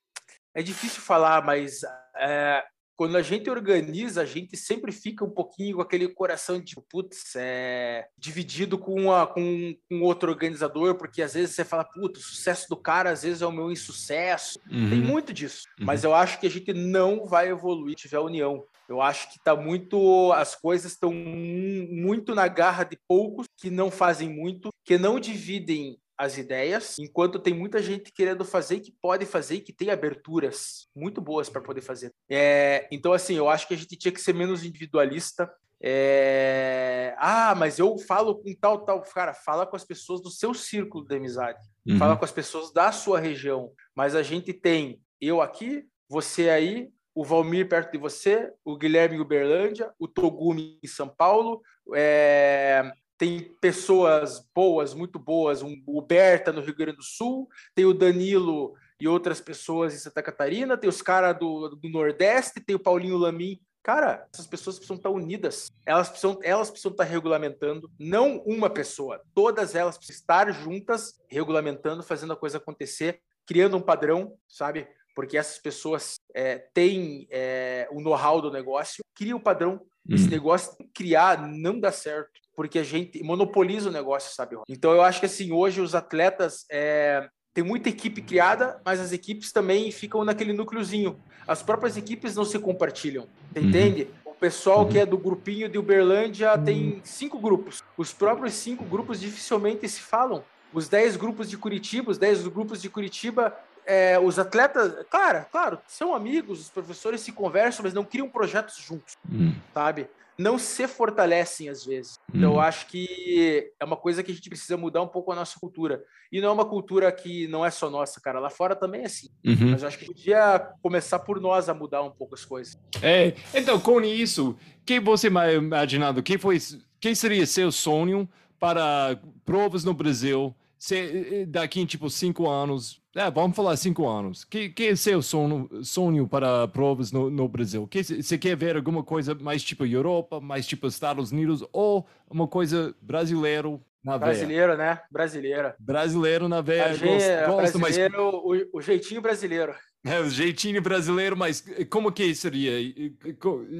é difícil falar, mas é, quando a gente organiza, a gente sempre fica um pouquinho com aquele coração de putz, é, dividido com, a, com, com outro organizador, porque às vezes você fala, putz, o sucesso do cara às vezes é o meu insucesso. Uhum. Tem muito disso. Uhum. Mas eu acho que a gente não vai evoluir se tiver união. Eu acho que tá muito. As coisas estão muito na garra de poucos que não fazem muito, que não dividem as ideias, enquanto tem muita gente querendo fazer que pode fazer que tem aberturas muito boas para poder fazer. É, então, assim, eu acho que a gente tinha que ser menos individualista. É... Ah, mas eu falo com tal, tal. Cara, fala com as pessoas do seu círculo de amizade, uhum. fala com as pessoas da sua região. Mas a gente tem eu aqui, você aí, o Valmir perto de você, o Guilherme em Uberlândia, o Togumi em São Paulo, é, tem pessoas boas, muito boas, um, o Berta no Rio Grande do Sul, tem o Danilo e outras pessoas em Santa Catarina, tem os caras do, do Nordeste, tem o Paulinho Lamin. Cara, essas pessoas precisam estar unidas. Elas precisam, elas precisam estar regulamentando, não uma pessoa. Todas elas precisam estar juntas, regulamentando, fazendo a coisa acontecer, criando um padrão, sabe? Porque essas pessoas é, têm é, o know-how do negócio, cria o padrão. Esse uhum. negócio criar não dá certo porque a gente monopoliza o negócio, sabe? Então eu acho que assim, hoje os atletas é, tem muita equipe criada, mas as equipes também ficam naquele núcleozinho. As próprias equipes não se compartilham, uhum. entende? O pessoal uhum. que é do grupinho de Uberlândia tem cinco grupos. Os próprios cinco grupos dificilmente se falam. Os dez grupos de Curitiba, os dez grupos de Curitiba, é, os atletas, claro, claro, são amigos, os professores se conversam, mas não criam projetos juntos, uhum. sabe? não se fortalecem às vezes. Então, eu acho que é uma coisa que a gente precisa mudar um pouco a nossa cultura. E não é uma cultura que não é só nossa, cara. Lá fora também é assim. Uhum. Mas eu acho que podia começar por nós a mudar um pouco as coisas. É, então, com isso, que você imaginando? Que foi, quem seria seu sonho para provas no Brasil? Se, daqui tipo cinco anos, é, vamos falar cinco anos. Que, que é seu sonho, sonho para provas no, no Brasil? Que você quer ver alguma coisa mais tipo Europa, mais tipo Estados Unidos ou uma coisa brasileiro na Brasileiro, né? Brasileira. Brasileiro na veia. Gosto, gosto brasileiro, mais... o, o jeitinho brasileiro. É o jeitinho brasileiro, mas como que seria?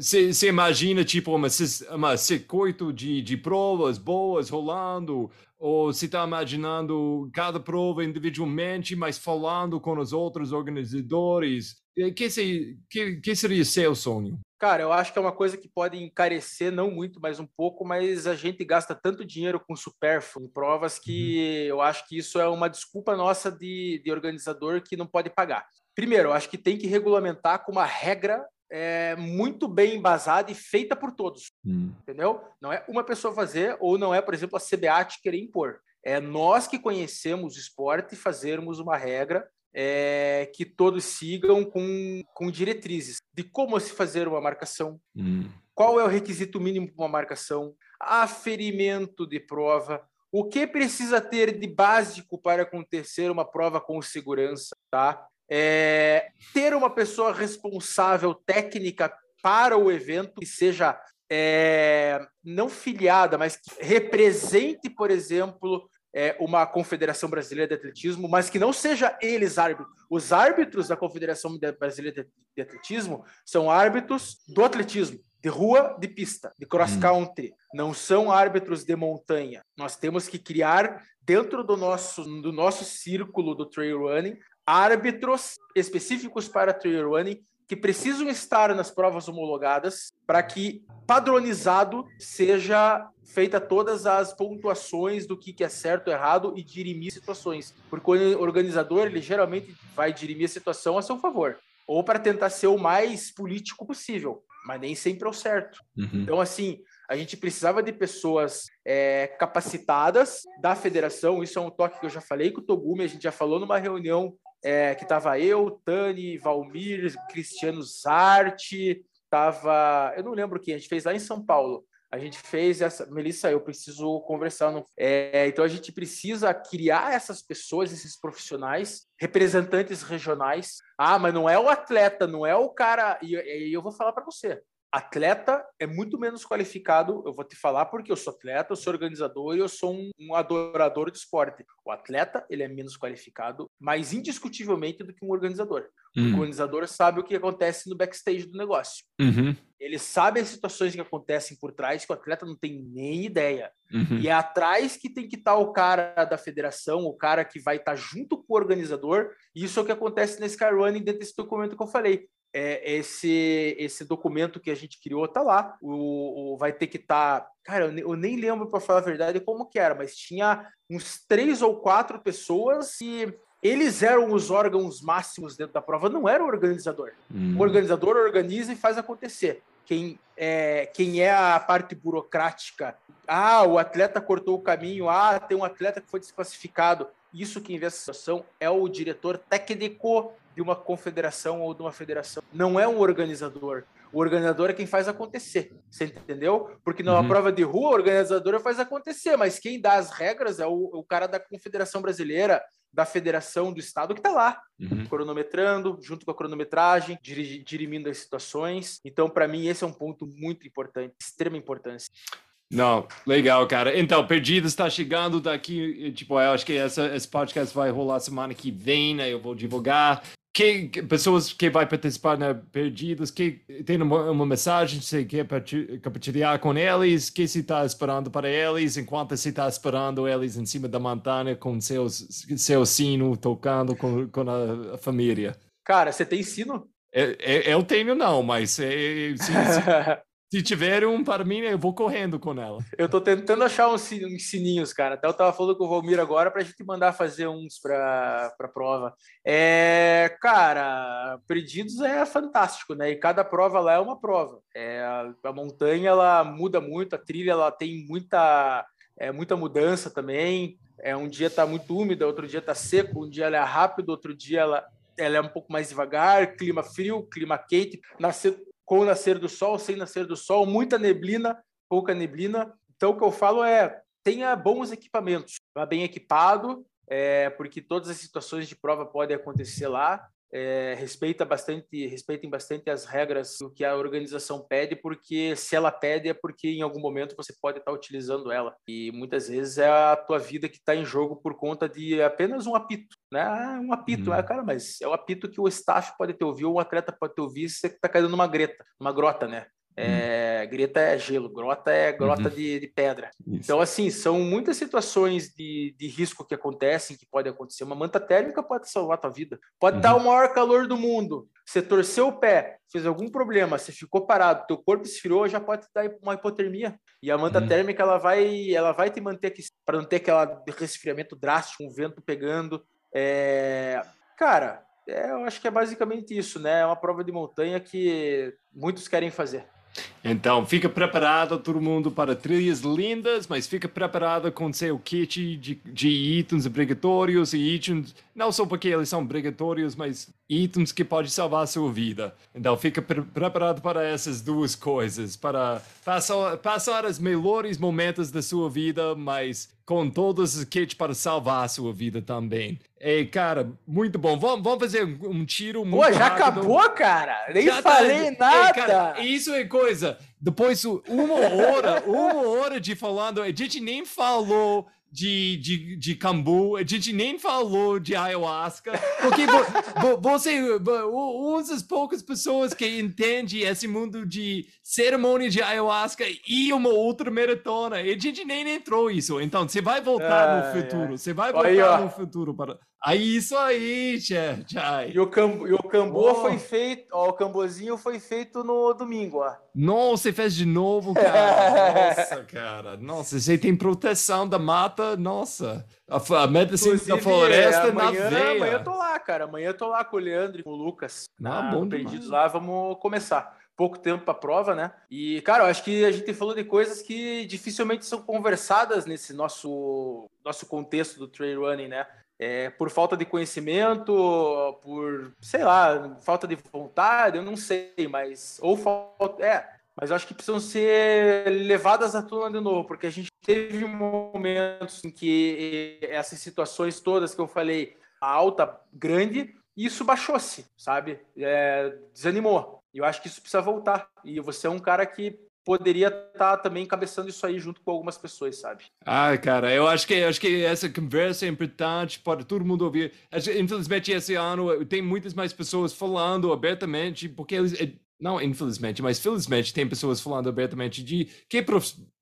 Você imagina, tipo, uma, uma circuito de, de provas boas rolando, ou se está imaginando cada prova individualmente, mas falando com os outros organizadores? Que, se, que, que seria seu sonho? Cara, eu acho que é uma coisa que pode encarecer, não muito, mas um pouco, mas a gente gasta tanto dinheiro com supérfluo em provas que uhum. eu acho que isso é uma desculpa nossa de, de organizador que não pode pagar. Primeiro, eu acho que tem que regulamentar com uma regra é, muito bem embasada e feita por todos, hum. entendeu? Não é uma pessoa fazer, ou não é, por exemplo, a CBAT querer impor. É nós que conhecemos o esporte fazermos uma regra é, que todos sigam com, com diretrizes de como se fazer uma marcação, hum. qual é o requisito mínimo para uma marcação, aferimento de prova, o que precisa ter de básico para acontecer uma prova com segurança, tá? É, ter uma pessoa responsável técnica para o evento que seja é, não filiada, mas que represente, por exemplo, é, uma Confederação Brasileira de Atletismo, mas que não seja eles árbitros. Os árbitros da Confederação Brasileira de Atletismo são árbitros do atletismo, de rua, de pista, de cross hum. country. Não são árbitros de montanha. Nós temos que criar dentro do nosso do nosso círculo do trail running árbitros específicos para trail running que precisam estar nas provas homologadas para que padronizado seja feita todas as pontuações do que, é certo, errado e dirimir situações. Porque o organizador, ele geralmente vai dirimir a situação a seu favor. Ou para tentar ser o mais político possível, mas nem sempre é o certo. Uhum. Então, assim, a gente precisava de pessoas é, capacitadas da federação. Isso é um toque que eu já falei com o Togumi, a gente já falou numa reunião é, que estava eu, Tani, Valmir, Cristiano Zarte, estava. Eu não lembro quem, a gente fez lá em São Paulo. A gente fez essa. Melissa, eu preciso conversar. No... É, então a gente precisa criar essas pessoas, esses profissionais, representantes regionais. Ah, mas não é o atleta, não é o cara. E, e eu vou falar para você atleta é muito menos qualificado, eu vou te falar porque eu sou atleta, eu sou organizador e eu sou um, um, adorador de esporte. O atleta, ele é menos qualificado, mais indiscutivelmente do que um organizador. Uhum. O organizador sabe o que acontece no backstage do negócio. Uhum. Ele sabe as situações que acontecem por trás que o atleta não tem nem ideia. Uhum. E é atrás que tem que estar tá o cara da federação, o cara que vai estar tá junto com o organizador. E isso é o que acontece nesse car running dentro desse documento que eu falei é, esse esse documento que a gente criou tá lá. O, o vai ter que estar. Tá, cara, eu, eu, nem lembro para falar a verdade como que era, mas tinha uns três ou quatro pessoas e eles eram os órgãos máximos dentro da prova, não era o organizador. Hum. O organizador organiza e faz acontecer. Quem é, quem é a parte burocrática, ah, o atleta cortou o caminho, ah, tem um atleta que foi desclassificado. Isso que vê essa situação é o diretor técnico de uma confederação ou de uma federação. Não é um organizador. O organizador é quem faz acontecer. Você entendeu? Porque numa uhum. prova de rua, o organizador faz acontecer, mas quem dá as regras é o, o cara da Confederação Brasileira, da Federação do Estado que está lá, uhum. cronometrando, junto com a cronometragem, dirimindo as situações. Então, para mim, esse é um ponto muito importante, extrema importância. Não, legal, cara. Então, Perdidos está chegando daqui. Tipo, eu acho que essa, esse podcast vai rolar semana que vem, né? Eu vou divulgar que, que, pessoas que vai participar na né, Perdidos, que tem uma, uma mensagem que você quer compartilhar com eles, que se está esperando para eles, enquanto se está esperando eles em cima da montanha com seus, seu sino tocando com, com a, família. Cara, você tem sino? É, é, eu tenho não, mas é, se, se, Se tiver um para mim, eu vou correndo com ela. Eu tô tentando achar uns sininhos, cara. Até eu tava falando com o Valmir agora pra gente mandar fazer uns pra, pra prova. É, cara, Perdidos é fantástico, né? E cada prova lá é uma prova. É, a, montanha, ela muda muito, a trilha, ela tem muita, é, muita mudança também. É, um dia tá muito úmida, outro dia tá seco, um dia ela é rápido, outro dia ela, ela é um pouco mais devagar, clima frio, clima quente. Nascer com o nascer do sol, sem nascer do sol, muita neblina, pouca neblina. Então, o que eu falo é tenha bons equipamentos, vá bem equipado, é, porque todas as situações de prova podem acontecer lá. É, respeita bastante, respeitem bastante as regras do que a organização pede, porque se ela pede é porque em algum momento você pode estar utilizando ela. E muitas vezes é a tua vida que está em jogo por conta de apenas um apito, né? Ah, um apito, hum. é, cara, mas é o apito que o staff pode ter ouvido, ou o atleta pode ter ouvido, você está caindo numa greta, numa grota, né? É, greta é gelo, grota é grota uhum. de, de, pedra. Isso. Então, assim, são muitas situações de, de risco que acontecem, que podem acontecer. Uma manta térmica pode salvar a tua vida. Pode uhum. estar o maior calor do mundo. Você torceu o pé, fez algum problema, você ficou parado, teu corpo esfriou, já pode dar uma hipotermia. E a manta uhum. térmica, ela vai, ela vai te manter aqui, para não ter aquele resfriamento drástico, um vento pegando. É... Cara, é, eu acho que é basicamente isso, né? É uma prova de montanha que muitos querem fazer. Então, fica preparado todo mundo para trilhas lindas, mas fica preparado com seu kit de, de itens obrigatórios e itens, não só porque eles são obrigatórios, mas itens que podem salvar a sua vida. Então, fica pre preparado para essas duas coisas, para passar, passar os melhores momentos da sua vida, mas com todos os kits para salvar a sua vida também. E, cara, muito bom. Vamos, vamos fazer um tiro muito Pô, já rápido. acabou, cara? Nem já tá- falei tá... nada. cara, isso é coisa. Depois, uma hora, uma hora de falando, a gente nem falou de, de, de cambu, a gente nem falou de ayahuasca, porque você, uma das poucas pessoas que entende esse mundo de cerimônia de ayahuasca e uma outra maratona, a gente nem entrou isso. Então, você vai voltar ah, no futuro, é. você vai voltar no futuro para Aí, isso aí, Tchê. E o, cambu, e o cambu oh. foi feito, ó, o cambozinho foi feito no domingo, ó. Nossa, você fez de novo, cara. nossa, cara. Nossa, você tem proteção da mata, nossa. A, a medicina Inclusive, da floresta é, amanhã, na veia. Amanhã eu tô lá, cara. Amanhã eu tô lá com o Leandro e com o Lucas. Ah, ah bom Perdidos lá, vamos começar pouco tempo para a prova, né? E, cara, eu acho que a gente falou de coisas que dificilmente são conversadas nesse nosso, nosso contexto do trail running, né? É, por falta de conhecimento, por, sei lá, falta de vontade, eu não sei, mas. Ou falta. É, mas eu acho que precisam ser levadas à tona de novo, porque a gente teve momentos em que essas situações todas que eu falei, a alta grande, isso baixou-se, sabe? É, desanimou. Eu acho que isso precisa voltar. E você é um cara que poderia estar tá também encabeçando isso aí junto com algumas pessoas, sabe? Ah, cara, eu acho que acho que essa conversa é importante para todo mundo ouvir. Infelizmente esse ano tem muitas mais pessoas falando abertamente porque eles eh, não infelizmente, mas felizmente tem pessoas falando abertamente de que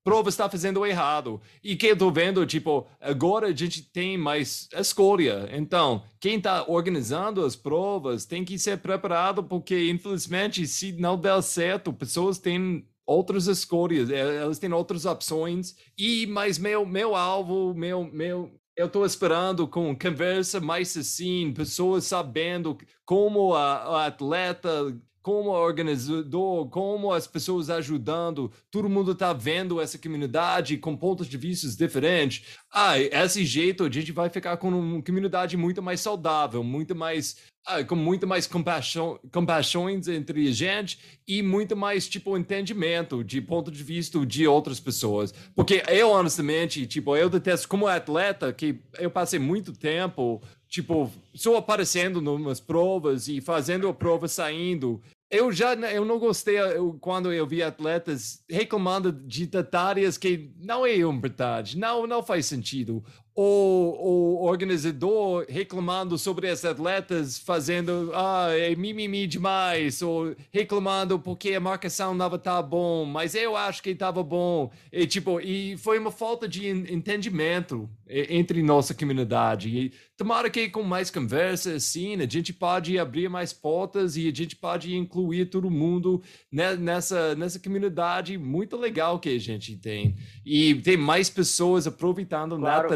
prova está fazendo errado. E que eu tô vendo, tipo, agora a gente tem mais escolha. Então, quem está organizando as provas tem que ser preparado, porque, infelizmente, se não der certo, pessoas têm outras escolhas, é, elas têm outras opções. E mas meu meu alvo, meu meu eu estou esperando com conversa mais assim, pessoas sabendo como a, a atleta como organizador, como as pessoas ajudando, todo mundo está vendo essa comunidade com pontos de vista diferentes. Ah, esse jeito a gente vai ficar com uma comunidade muito mais saudável, muito mais ah, com muito mais compaixão, compaixões entre a gente e muito mais tipo entendimento de ponto de vista de outras pessoas. Porque eu honestamente, tipo, eu detesto como atleta que eu passei muito tempo tipo, só aparecendo nas provas e fazendo a prova saindo eu já eu não gostei eu, quando eu vi atletas reclamando de detalhes que não é verdade, não não faz sentido o, o organizador reclamando sobre as atletas fazendo ah, é mimimi demais, ou reclamando porque a marcação não estava bom, mas eu acho que estava bom. E, tipo, e foi uma falta de entendimento entre nossa comunidade. E tomara que com mais conversa assim, a gente pode abrir mais portas e a gente pode incluir todo mundo nessa, nessa comunidade muito legal que a gente tem. E tem mais pessoas aproveitando claro. a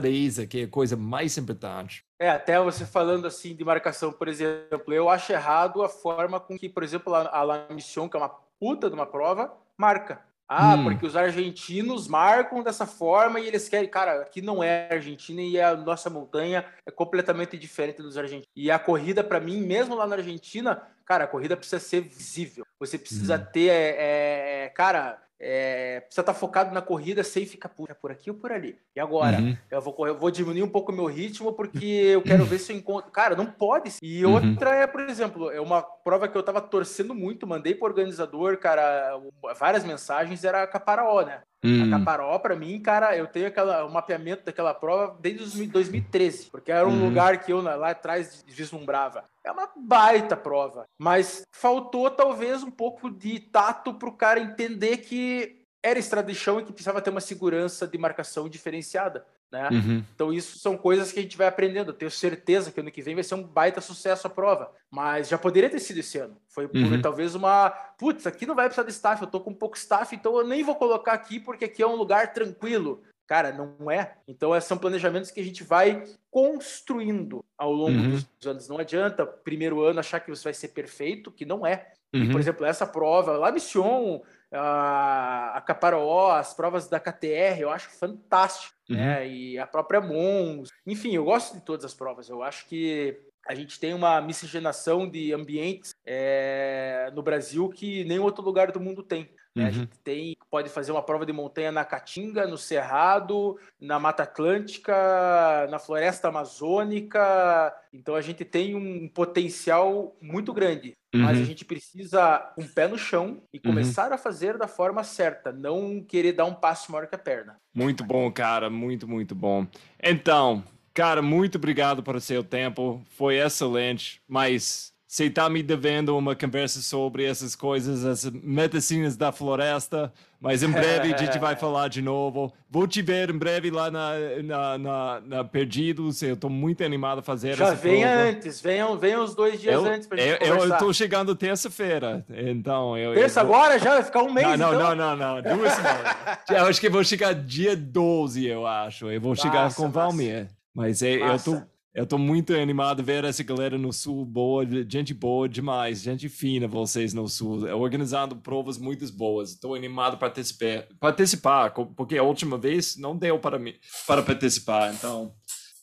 que é a coisa mais importante. É, até você falando assim de marcação, por exemplo, eu acho errado a forma com que, por exemplo, a La Mission, que é uma puta de uma prova, marca. Ah, hum. porque os argentinos marcam dessa forma e eles querem. Cara, aqui não é Argentina e a nossa montanha é completamente diferente dos argentinos. E a corrida, para mim, mesmo lá na Argentina, cara, a corrida precisa ser visível. Você precisa hum. ter, é, é, cara, é, precisa estar tá focado na corrida sem ficar por, por aqui ou por ali. E agora? Uhum. Eu, vou, eu vou diminuir um pouco o meu ritmo porque eu quero ver se eu encontro. Cara, não pode. E uhum. outra é, por exemplo, é uma prova que eu tava torcendo muito, mandei pro organizador, cara, várias mensagens, era a Caparaó, né? Hum. A Caparó, para mim, cara, eu tenho aquela, o mapeamento daquela prova desde 2013, porque era um uhum. lugar que eu lá atrás vislumbrava. É uma baita prova, mas faltou talvez um pouco de tato para o cara entender que era estrada de chão e que precisava ter uma segurança de marcação diferenciada. Né? Uhum. Então, isso são coisas que a gente vai aprendendo. Eu tenho certeza que ano que vem vai ser um baita sucesso a prova. Mas já poderia ter sido esse ano. Foi por, uhum. talvez uma. Putz, aqui não vai precisar de staff, eu tô com pouco staff, então eu nem vou colocar aqui porque aqui é um lugar tranquilo. Cara, não é. Então, esses são planejamentos que a gente vai construindo ao longo uhum. dos anos. Não adianta, primeiro ano, achar que você vai ser perfeito, que não é. E, por uhum. exemplo, essa prova, lá Mission, a, a Caparó, as provas da KTR, eu acho fantástico, uhum. né? E a própria Mons, enfim, eu gosto de todas as provas. Eu acho que a gente tem uma miscigenação de ambientes é, no Brasil que nenhum outro lugar do mundo tem. Uhum. A gente tem, pode fazer uma prova de montanha na Caatinga, no Cerrado, na Mata Atlântica, na Floresta Amazônica. Então a gente tem um potencial muito grande. Uhum. Mas a uhum. gente precisa um pé no chão e uhum. começar uhum. a fazer da forma certa, não querer dar um passo maior que a perna. Muito bom, cara, muito, muito bom. Então, cara, muito obrigado por seu tempo, foi excelente, mas você está me devendo uma conversa sobre essas coisas, as medicinas da floresta, mas em breve a gente vai falar de novo. Vou te ver em breve lá na, na, na, na Perdidos, eu estou muito animado a fazer Já venha prova. antes, venham, venham os dois dias eu, antes para gente eu, Eu estou chegando terça-feira, então... Eu, Terça eu vou... agora já? Vai ficar um mês, Não, não, então? não, não, não, duas semanas. eu acho que vou chegar dia 12, eu acho. Eu vou chegar com o Valmir. Mas é, eu tô eu tô muito animado ver essa galera no Sul, boa, gente boa demais, gente fina vocês no Sul, organizando provas muito boas. Estou animado para participar, participar, porque a última vez não deu para mim para participar, então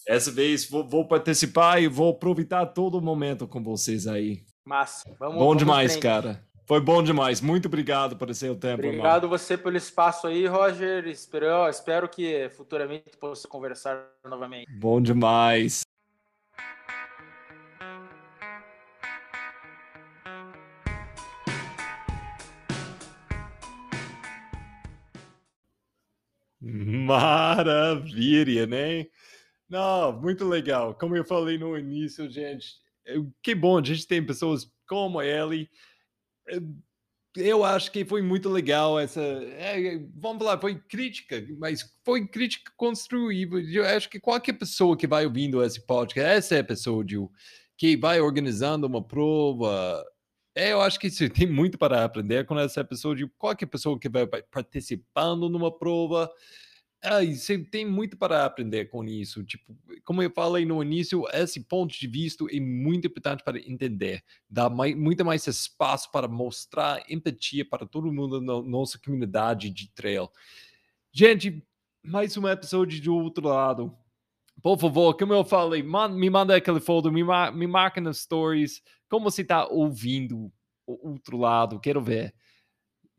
essa vez vou, vou participar e vou aproveitar todo o momento com vocês aí. Massa, vamos Bom vamos demais, cara. Foi bom demais. Muito obrigado por seu tempo, Obrigado irmão. você pelo espaço aí, Roger. Espero, espero que futuramente possa conversar novamente. Bom demais. Maravilha, né? Não, muito legal. Como eu falei no início, gente, que bom, a gente tem pessoas como ele. Eu acho que foi muito legal essa. É, vamos falar, foi crítica, mas foi crítica construída. Eu acho que qualquer pessoa que vai ouvindo esse podcast, essa é a pessoa de, que vai organizando uma prova, é, eu acho que sim, tem muito para aprender com essa pessoa, de qualquer pessoa que vai participando numa prova. Ai, você tem muito para aprender com isso. Tipo, como eu falei no início, esse ponto de vista é muito importante para entender. Dá mais, muito mais espaço para mostrar empatia para todo mundo na nossa comunidade de trail. Gente, mais um episódio do outro lado. Por favor, como eu falei, man, me manda aquele foto, me, mar, me marca nas stories, como você está ouvindo o outro lado, quero ver.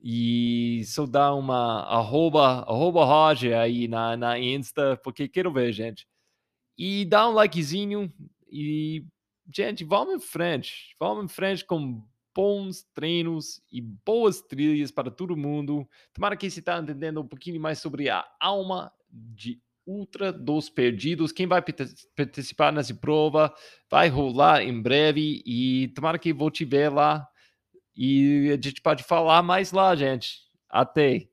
E só dá uma arroba, arroba Roger aí na, na Insta, porque quero ver, gente. E dá um likezinho e, gente, vamos em frente. Vamos em frente com bons treinos e boas trilhas para todo mundo. Tomara que você está entendendo um pouquinho mais sobre a alma de Ultra dos Perdidos. Quem vai participar nessa prova vai rolar em breve e tomara que vou te ver lá. E a gente pode falar mais lá, gente. Até.